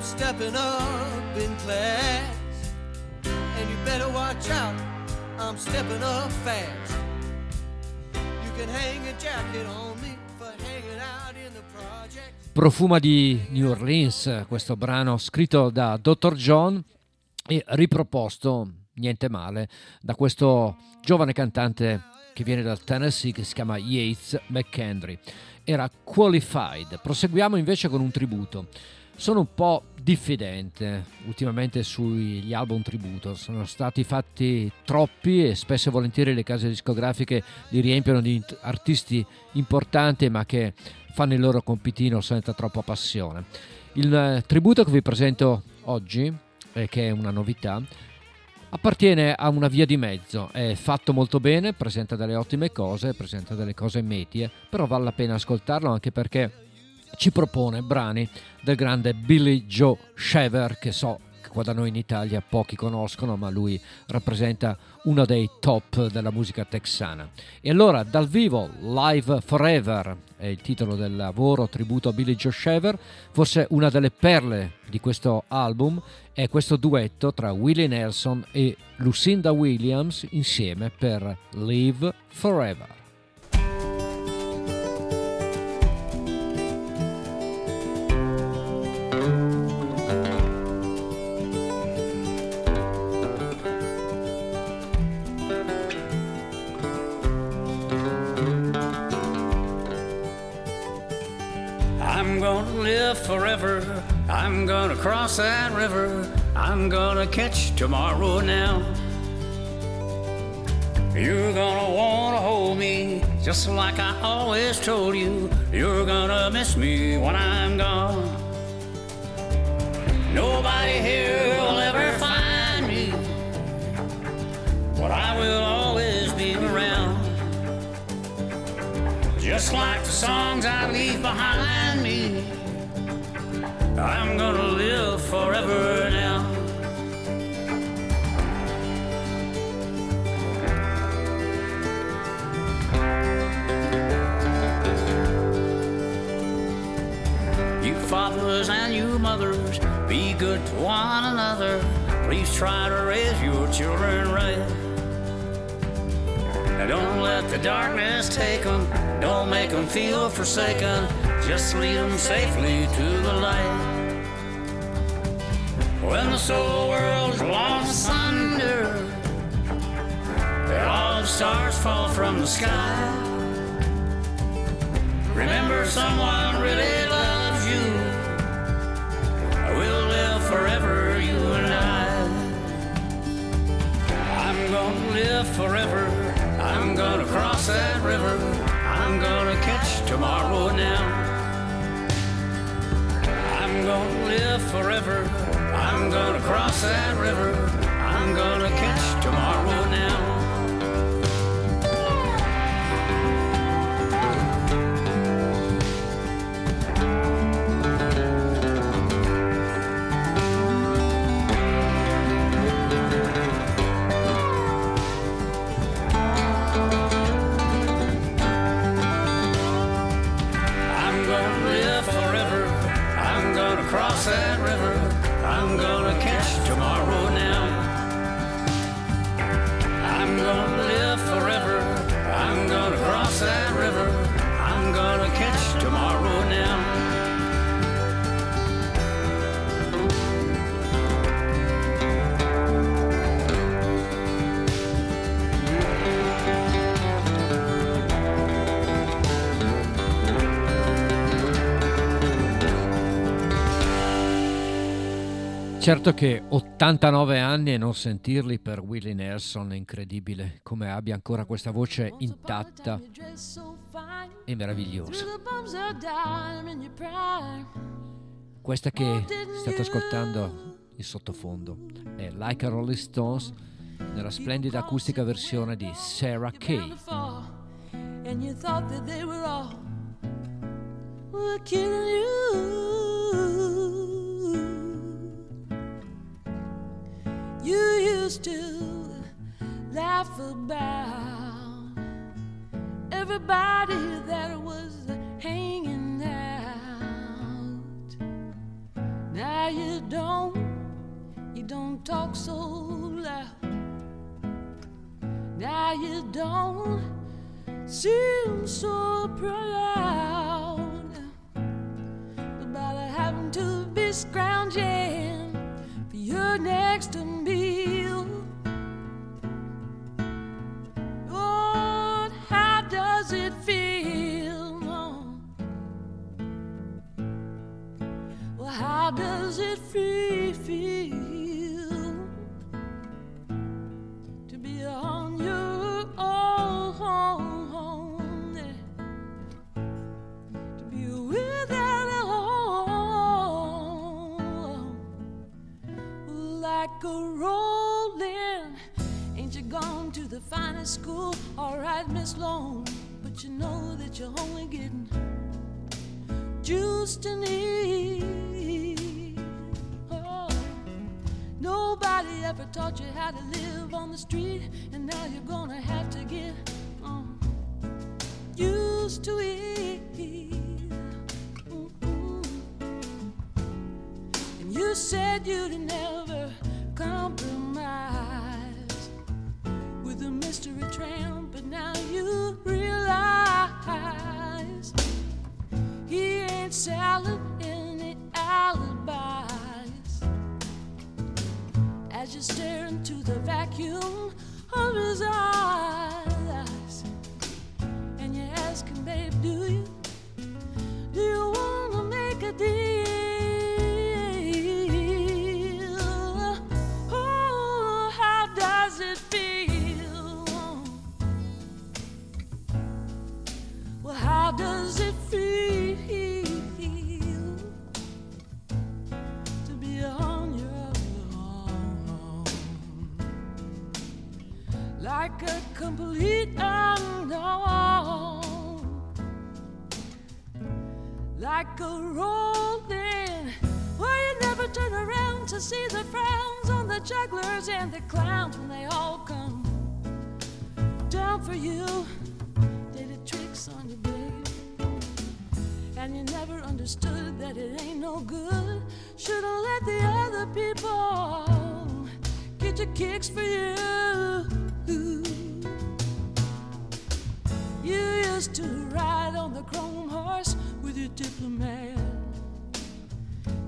I'm stepping up in class. And you better watch out, I'm stepping up fast. You can hang a jacket on me for hanging out in the projects. Profuma di New Orleans, questo brano scritto da Dr. John e riproposto, niente male, da questo giovane cantante che viene dal Tennessee che si chiama Yates McKendry. Era Qualified. Proseguiamo invece con un tributo. Sono un po' diffidente ultimamente sugli album tributo, sono stati fatti troppi e spesso e volentieri le case discografiche li riempiono di artisti importanti ma che fanno il loro compitino senza troppa passione. Il eh, tributo che vi presento oggi, eh, che è una novità, appartiene a una via di mezzo, è fatto molto bene, presenta delle ottime cose, presenta delle cose medie, però vale la pena ascoltarlo anche perché ci propone brani del grande Billy Joe Shaver che so che qua da noi in Italia pochi conoscono ma lui rappresenta uno dei top della musica texana. E allora dal vivo Live Forever è il titolo del lavoro tributo a Billy Joe Shaver. Forse una delle perle di questo album è questo duetto tra Willie Nelson e Lucinda Williams insieme per Live Forever live forever. I'm gonna cross that river. I'm gonna catch tomorrow now. You're gonna wanna hold me just like I always told you. You're gonna miss me when I'm gone. Nobody here will ever find me, but I will always be around. Just like the songs I leave behind me, I'm gonna live forever now. You fathers and you mothers, be good to one another. Please try to raise your children right. Now don't let the darkness take them, don't make them feel forsaken. Just lead them safely to the light. When the soul world's lost asunder, and all the stars fall from the sky. Remember, someone really loves you. We'll live forever, you and I. I'm gonna live forever. I'm gonna cross that river. I'm gonna catch tomorrow now. I'm gonna live forever. I'm gonna cross that river. I'm gonna catch tomorrow now. Certo che 89 anni e non sentirli per Willie Nelson è incredibile, come abbia ancora questa voce intatta e meravigliosa. Questa che state ascoltando in sottofondo è Like a Rolling Stones nella splendida acustica versione di Sarah Kay. Were killing you. You used to laugh about everybody that was hanging out. Now you don't, you don't talk so loud. Now you don't seem so proud about having to be scrounging your next meal. Lord, how does it feel? Well, how does it feel, feel like a rolling. Ain't you gone to the finest school? All right, Miss Lone, but you know that you're only getting juice to need. Oh, nobody ever taught you how to live on the street, and now you're gonna have to get uh, used to it. And you said you'd never compromise with a mystery tramp, but now you realize he ain't selling any alibis. As you stare into the vacuum of his eyes, and you're asking, babe, do you, do you wanna make a deal? How does it feel to be on your own? Like a complete unknown, like a rolling. Well, you never turn around to see the frowns on the jugglers and the clowns when they all come down for you. And you never understood that it ain't no good. Should've let the other people get your kicks for you. You used to ride on the chrome horse with your diplomat.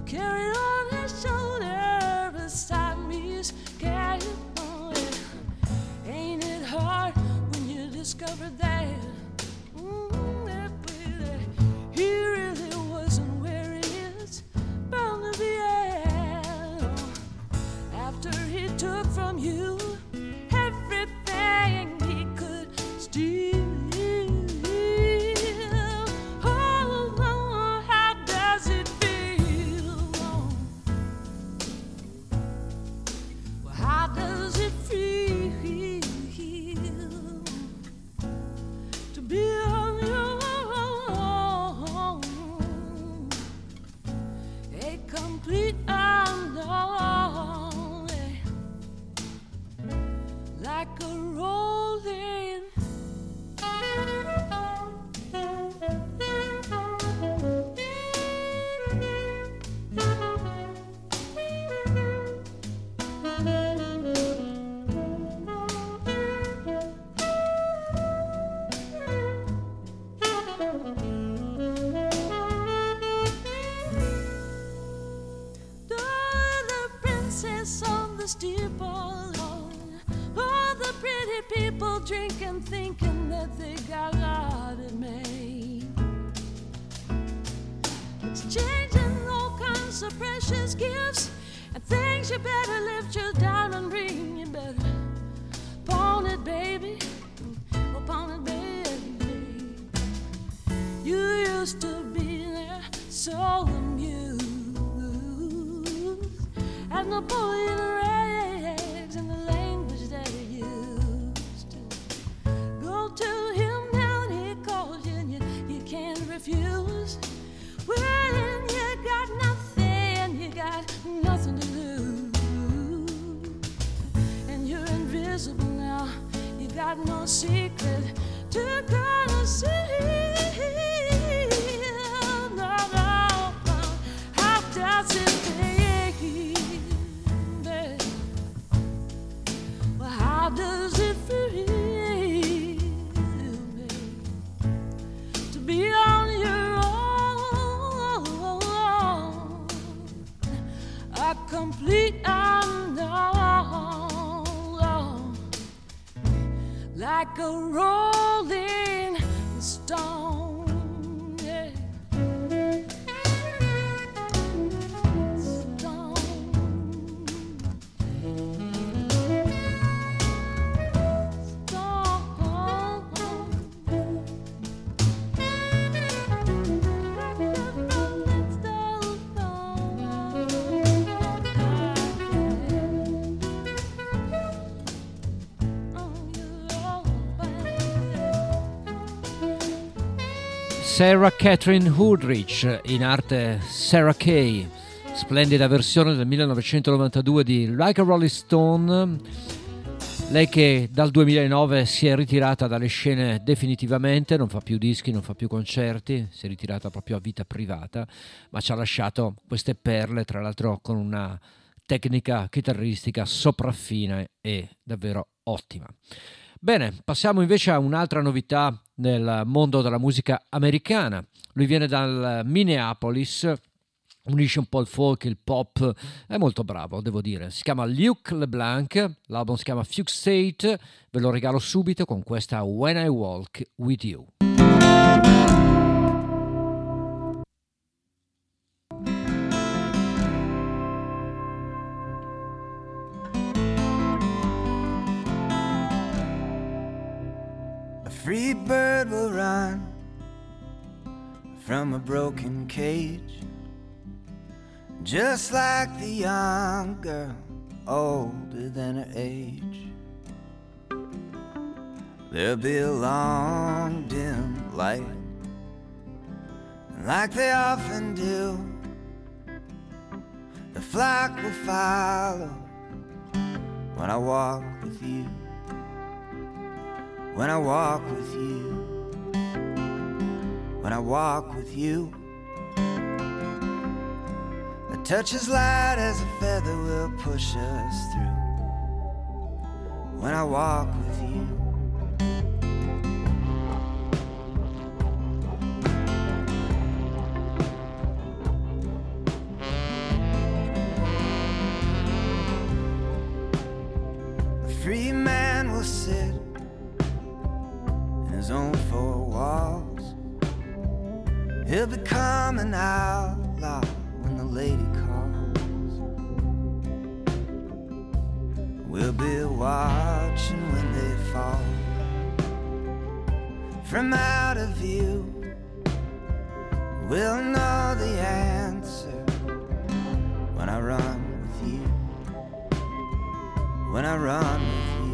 Carried on his shoulder Siamese cat. Oh, yeah. Ain't it hard when you discover that? From you Sarah Catherine Hoodrich, in arte Sarah Kay, splendida versione del 1992 di Like a Rolling Stone. Lei che dal 2009 si è ritirata dalle scene definitivamente, non fa più dischi, non fa più concerti, si è ritirata proprio a vita privata, ma ci ha lasciato queste perle, tra l'altro con una tecnica chitarristica sopraffina e davvero ottima. Bene, passiamo invece a un'altra novità nel mondo della musica americana. Lui viene dal Minneapolis, unisce un po' il folk, il pop, è molto bravo, devo dire. Si chiama Luke LeBlanc, l'album si chiama Fugue State, ve lo regalo subito con questa When I Walk With You. Free bird will run from a broken cage, just like the young girl older than her age. There'll be a long dim light, like they often do. The flock will follow when I walk with you when I walk with you. When I walk with you, a touch as light as a feather will push us through. When I walk with you. An outlaw when the lady calls. We'll be watching when they fall from out of view. We'll know the answer when I run with you. When I run with you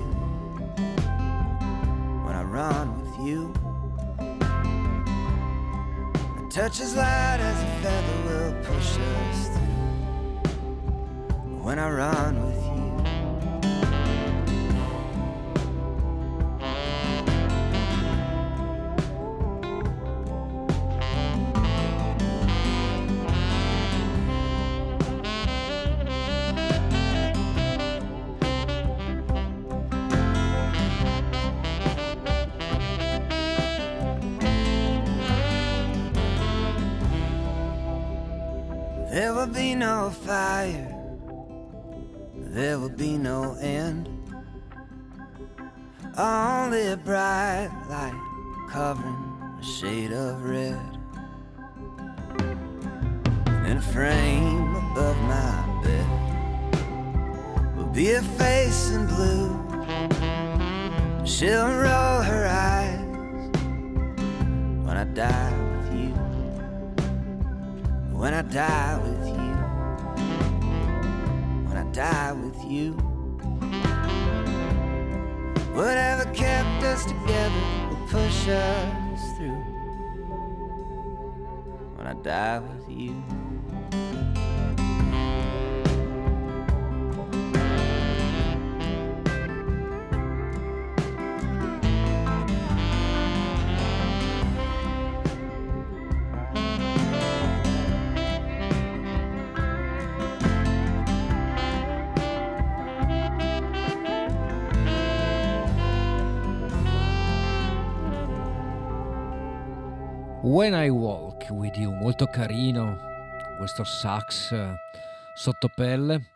when I run with you. A touch as light as a feather will push us through. When I run with you. A bright light covering a shade of red. And frame above my bed will be a face in blue. She'll roll her eyes when I die with you when I die with you. When I die with you. Whatever kept us together will push us through. When I die with you. When I Walk With You, molto carino, questo sax eh, sotto pelle.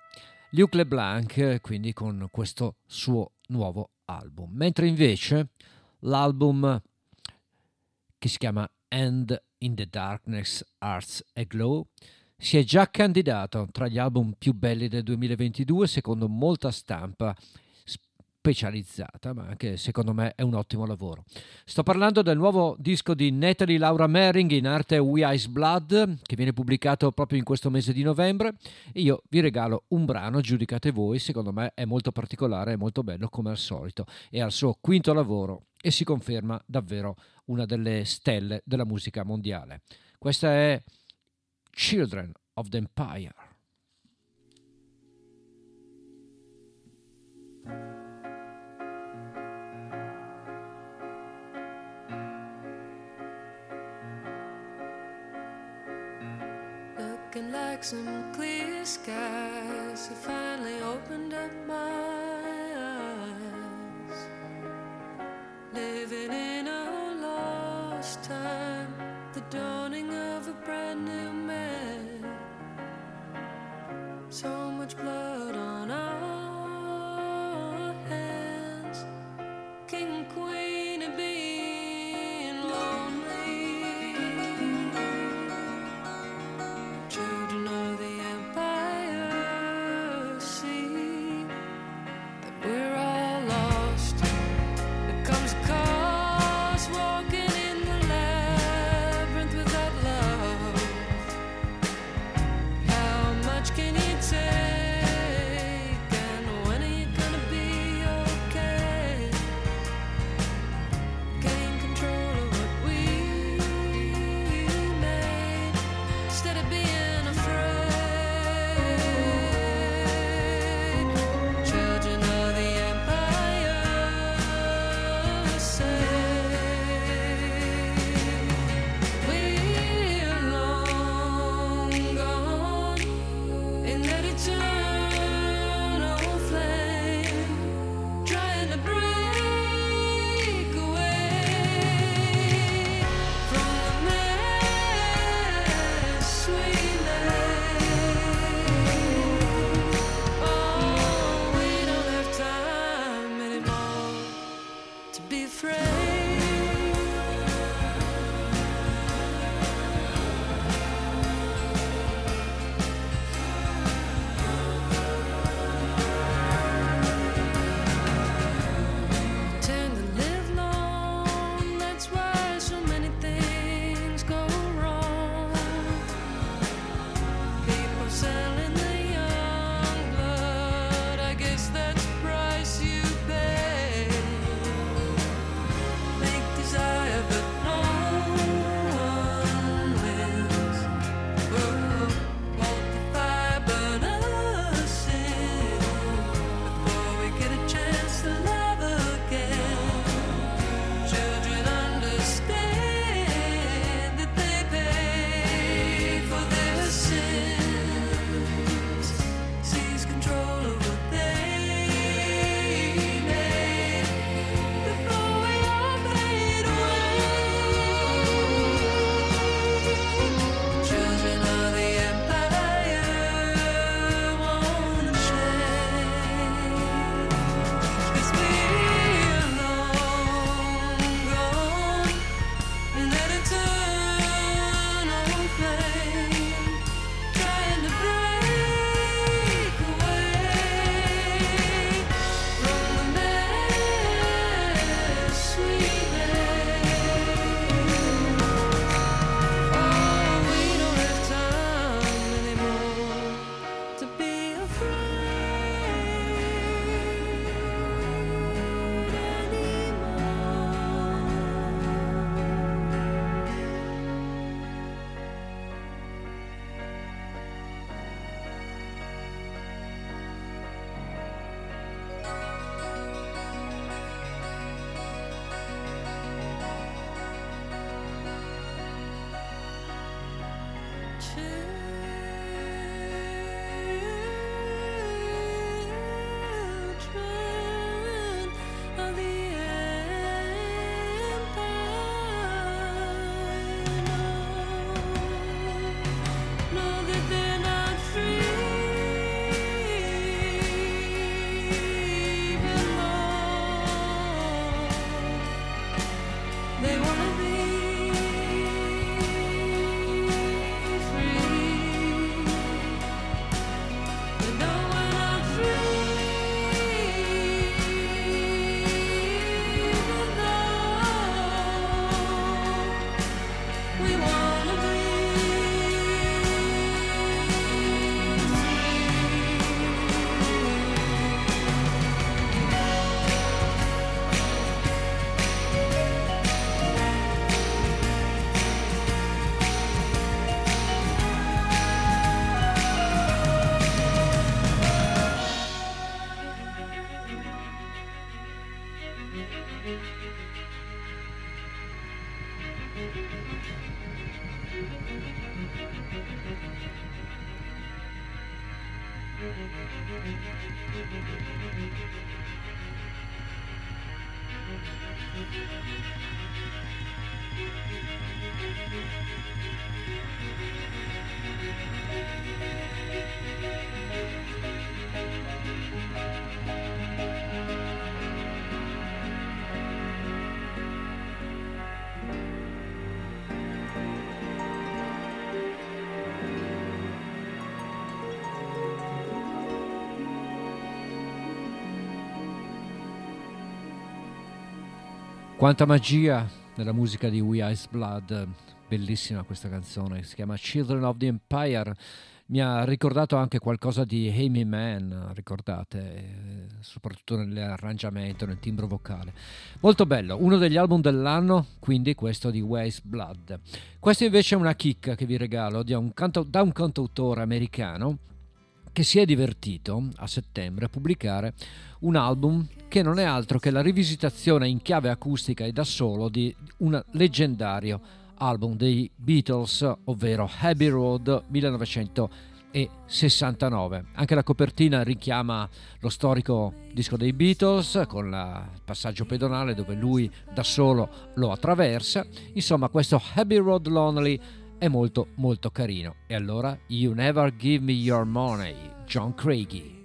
Luc LeBlanc, quindi con questo suo nuovo album. Mentre invece l'album che si chiama End in the Darkness Arts a Glow si è già candidato tra gli album più belli del 2022 secondo molta stampa specializzata, ma anche secondo me è un ottimo lavoro. Sto parlando del nuovo disco di Natalie Laura Mering in arte We Ice Blood, che viene pubblicato proprio in questo mese di novembre. E io vi regalo un brano, giudicate voi, secondo me è molto particolare, è molto bello come al solito. È al suo quinto lavoro e si conferma davvero una delle stelle della musica mondiale. Questa è Children of the Empire. Looking like some clear skies I finally opened up my eyes. Living in a lost time, the dawning of a brand new man. So much blood Quanta magia nella musica di We Ice Blood, bellissima questa canzone, si chiama Children of the Empire. Mi ha ricordato anche qualcosa di Amy Mann, ricordate, eh, soprattutto nell'arrangiamento, nel timbro vocale. Molto bello, uno degli album dell'anno, quindi questo di Waste Blood. Questa invece è una chicca che vi regalo da un, canto- da un cantautore americano che si è divertito a settembre a pubblicare un album che non è altro che la rivisitazione in chiave acustica e da solo di un leggendario album dei Beatles, ovvero Abbey Road 1969. Anche la copertina richiama lo storico disco dei Beatles con il passaggio pedonale dove lui da solo lo attraversa. Insomma, questo Abbey Road Lonely è molto molto carino. E allora You Never Give Me Your Money, John Craigie.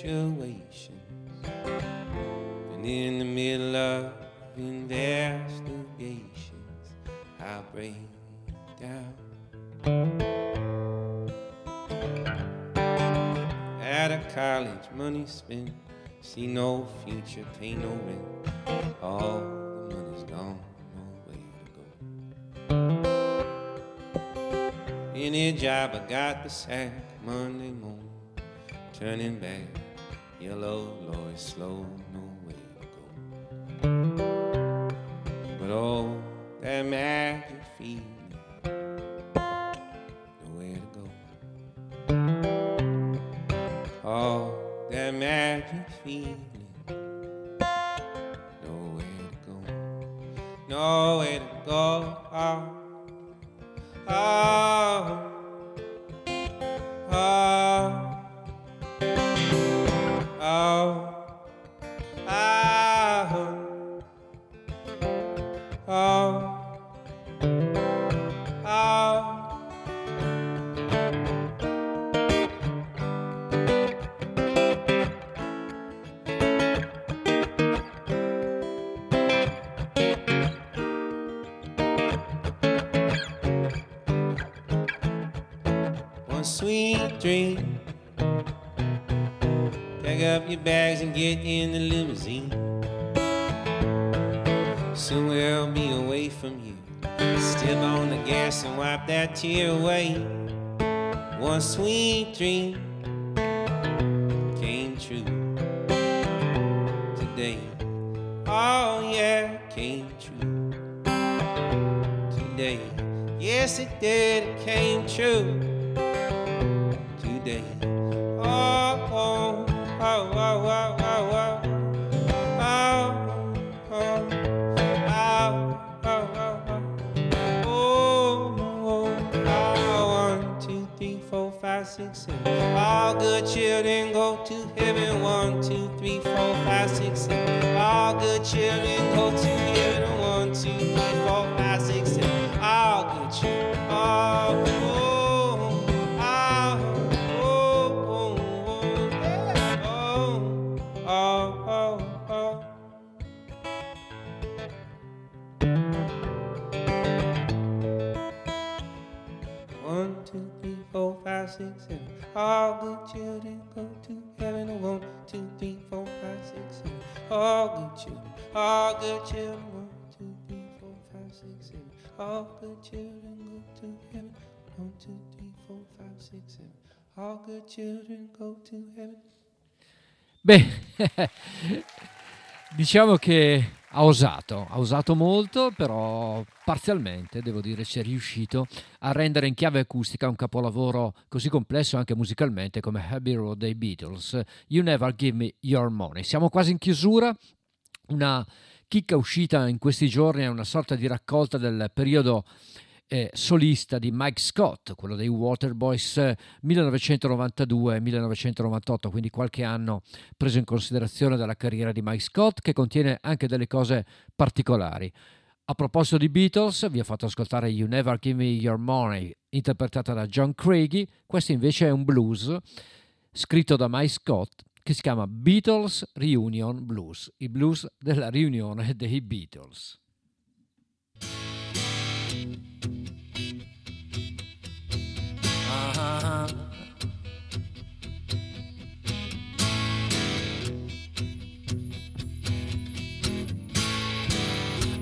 Situation. And in the middle of investigations, I break down. Out of college, money spent, see no future, pay no rent. All the money's gone, no way to go. Any job I got the sack Monday morning, turning back. Yellow Lord, slow, no way to go. But oh, that magic feeling, nowhere to go. Oh, that magic feeling, nowhere to go. Nowhere to go. Oh, oh, dream. Pack up your bags and get in the limousine. Soon we'll be away from you. Step on the gas and wipe that tear away. One sweet dream came true today. Oh yeah, came true today. Yes, it did. It came true six, seven. All good children go to heaven. One, two, three, four, five, six, seven. All good children go to all good children. One, two, three, four, five, six, seven. All good children go to heaven. One, two, three, four, five, six, seven. All good children go to heaven. Beh, diciamo che ha osato, ha osato molto, però parzialmente, devo dire, ci è riuscito a rendere in chiave acustica un capolavoro così complesso anche musicalmente come Abbey Road dei Beatles, You Never Give Me Your Money. Siamo quasi in chiusura, una chicca uscita in questi giorni è una sorta di raccolta del periodo eh, solista di Mike Scott, quello dei Waterboys eh, 1992-1998, quindi qualche anno preso in considerazione dalla carriera di Mike Scott, che contiene anche delle cose particolari. A proposito di Beatles, vi ho fatto ascoltare You Never Give Me Your Money, interpretata da John Craigie. Questo invece è un blues scritto da Mike Scott che si chiama Beatles Reunion Blues, il blues della riunione dei Beatles. Uh-huh.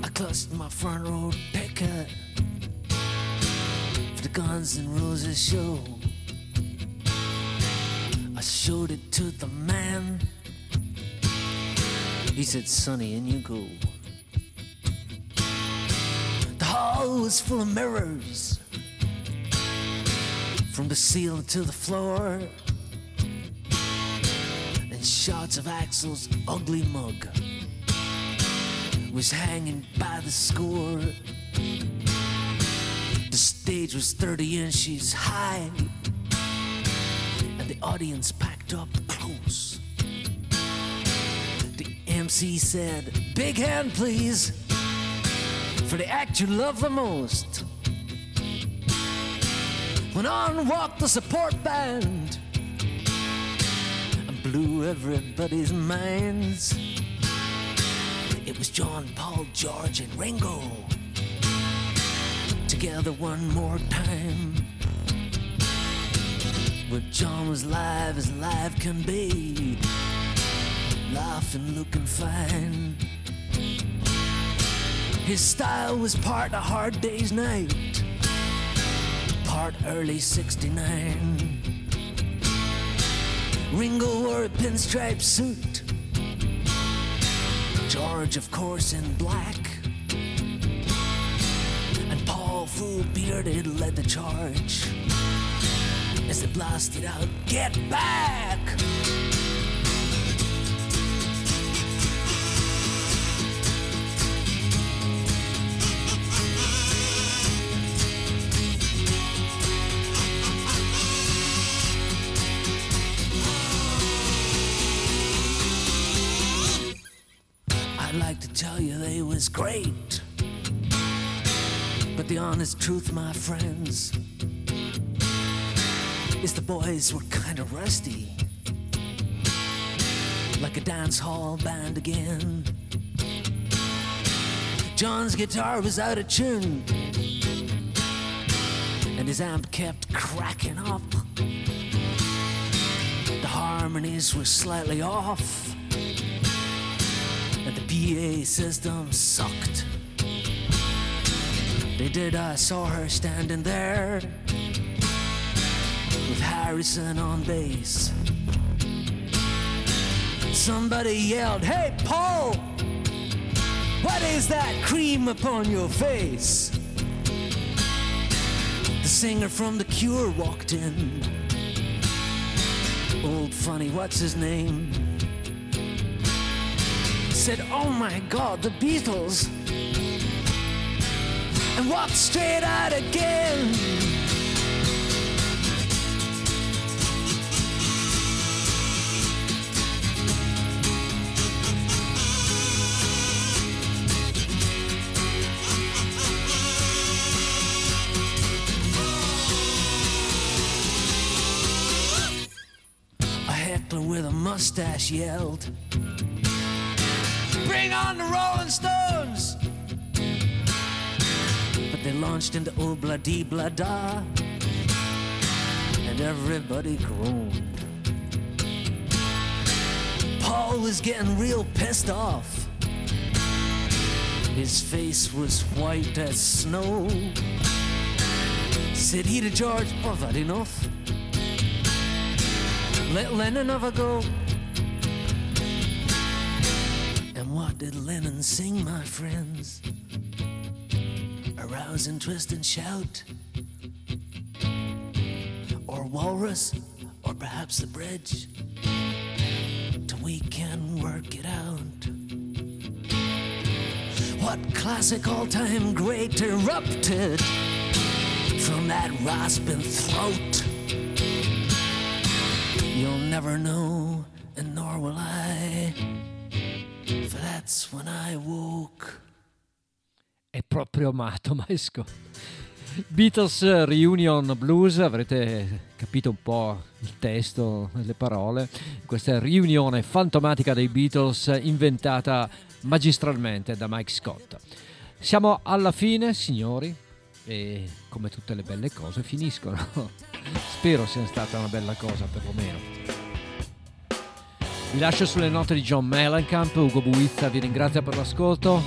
I clutched my front row picket for the Guns N' Roses show. I showed it to the man. He said, Sonny, in you go. The hall was full of mirrors from the ceiling to the floor. And shots of Axel's ugly mug was hanging by the score. The stage was 30 inches high, the audience packed up close. The MC said, Big hand, please, for the act you love the most. When on walked the support band and blew everybody's minds. It was John, Paul, George, and Ringo together one more time. Where John was live as live can be, laughing, looking fine. His style was part a hard day's night part early 69. Ringo wore a pinstripe suit. George, of course, in black. And Paul, full bearded, led the charge. As they blasted out, Get back! I'd like to tell you they was great. But the honest truth, my friends, is the boys were kind of rusty. Like a dance hall band again. John's guitar was out of tune. And his amp kept cracking up. The harmonies were slightly off and the PA system sucked. They did, I saw her standing there with Harrison on bass. Somebody yelled, Hey, Paul, what is that cream upon your face? The singer from The Cure walked in. Old funny, what's his name? said, Oh my god, the Beatles. And walked straight out again. Mustache yelled. Bring on the Rolling Stones! But they launched into Obla Di Bla Da. and everybody groaned. Paul was getting real pissed off. His face was white as snow. Said he to George, oh, that enough? Let Lennon have a go. Did Lennon sing, my friends? Arouse interest and shout? Or Walrus? Or perhaps the bridge? Till we can work it out. What classic all time great erupted from that rasping throat? You'll never know, and nor will I. For that's when I woke. È proprio matomesco. Beatles Reunion Blues, avrete capito un po' il testo, le parole. Questa riunione fantomatica dei Beatles inventata magistralmente da Mike Scott. Siamo alla fine, signori, e come tutte le belle cose finiscono. Spero sia stata una bella cosa, perlomeno. Vi lascio sulle note di John Mellencamp, Ugo Buizza vi ringrazia per l'ascolto.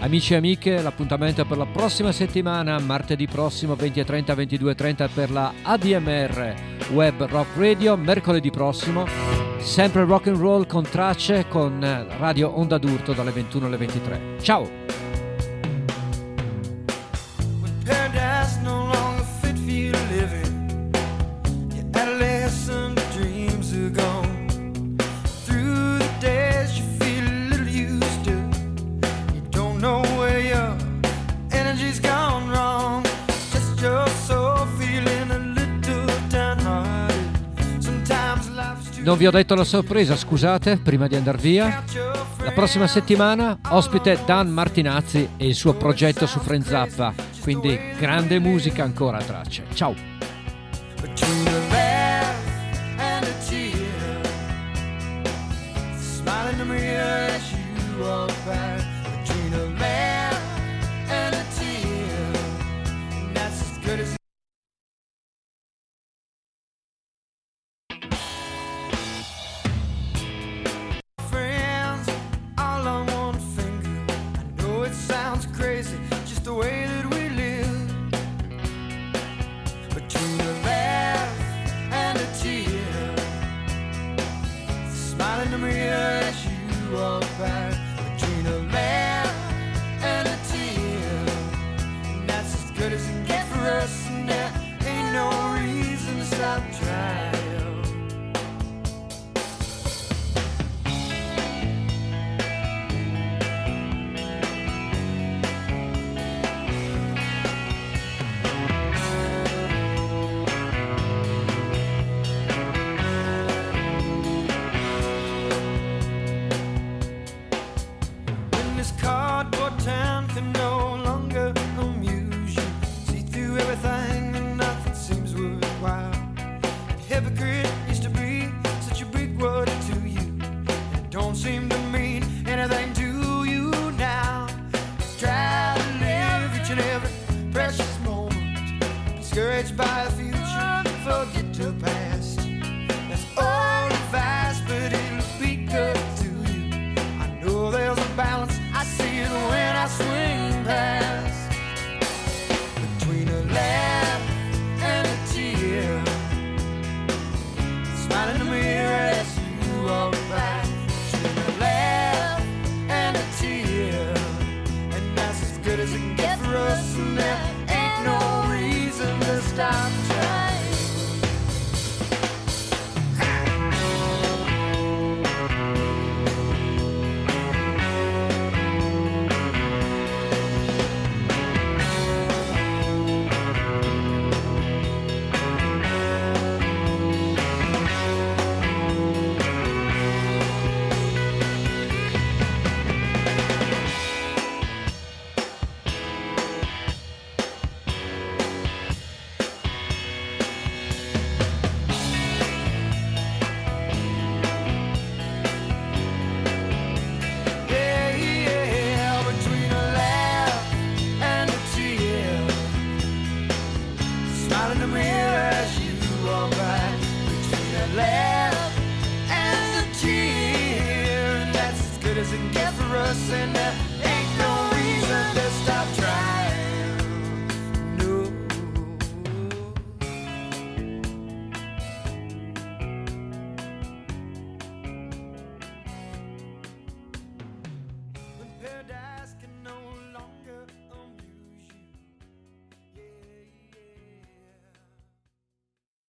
Amici e amiche, l'appuntamento è per la prossima settimana, martedì prossimo 20.30 22.30 per la ADMR Web Rock Radio, mercoledì prossimo sempre rock and roll con tracce con Radio Onda d'Urto dalle 21 alle 23. Ciao! Non vi ho detto la sorpresa, scusate, prima di andare via. La prossima settimana ospite Dan Martinazzi e il suo progetto su Frenzappa, quindi grande musica ancora a tracce. Ciao!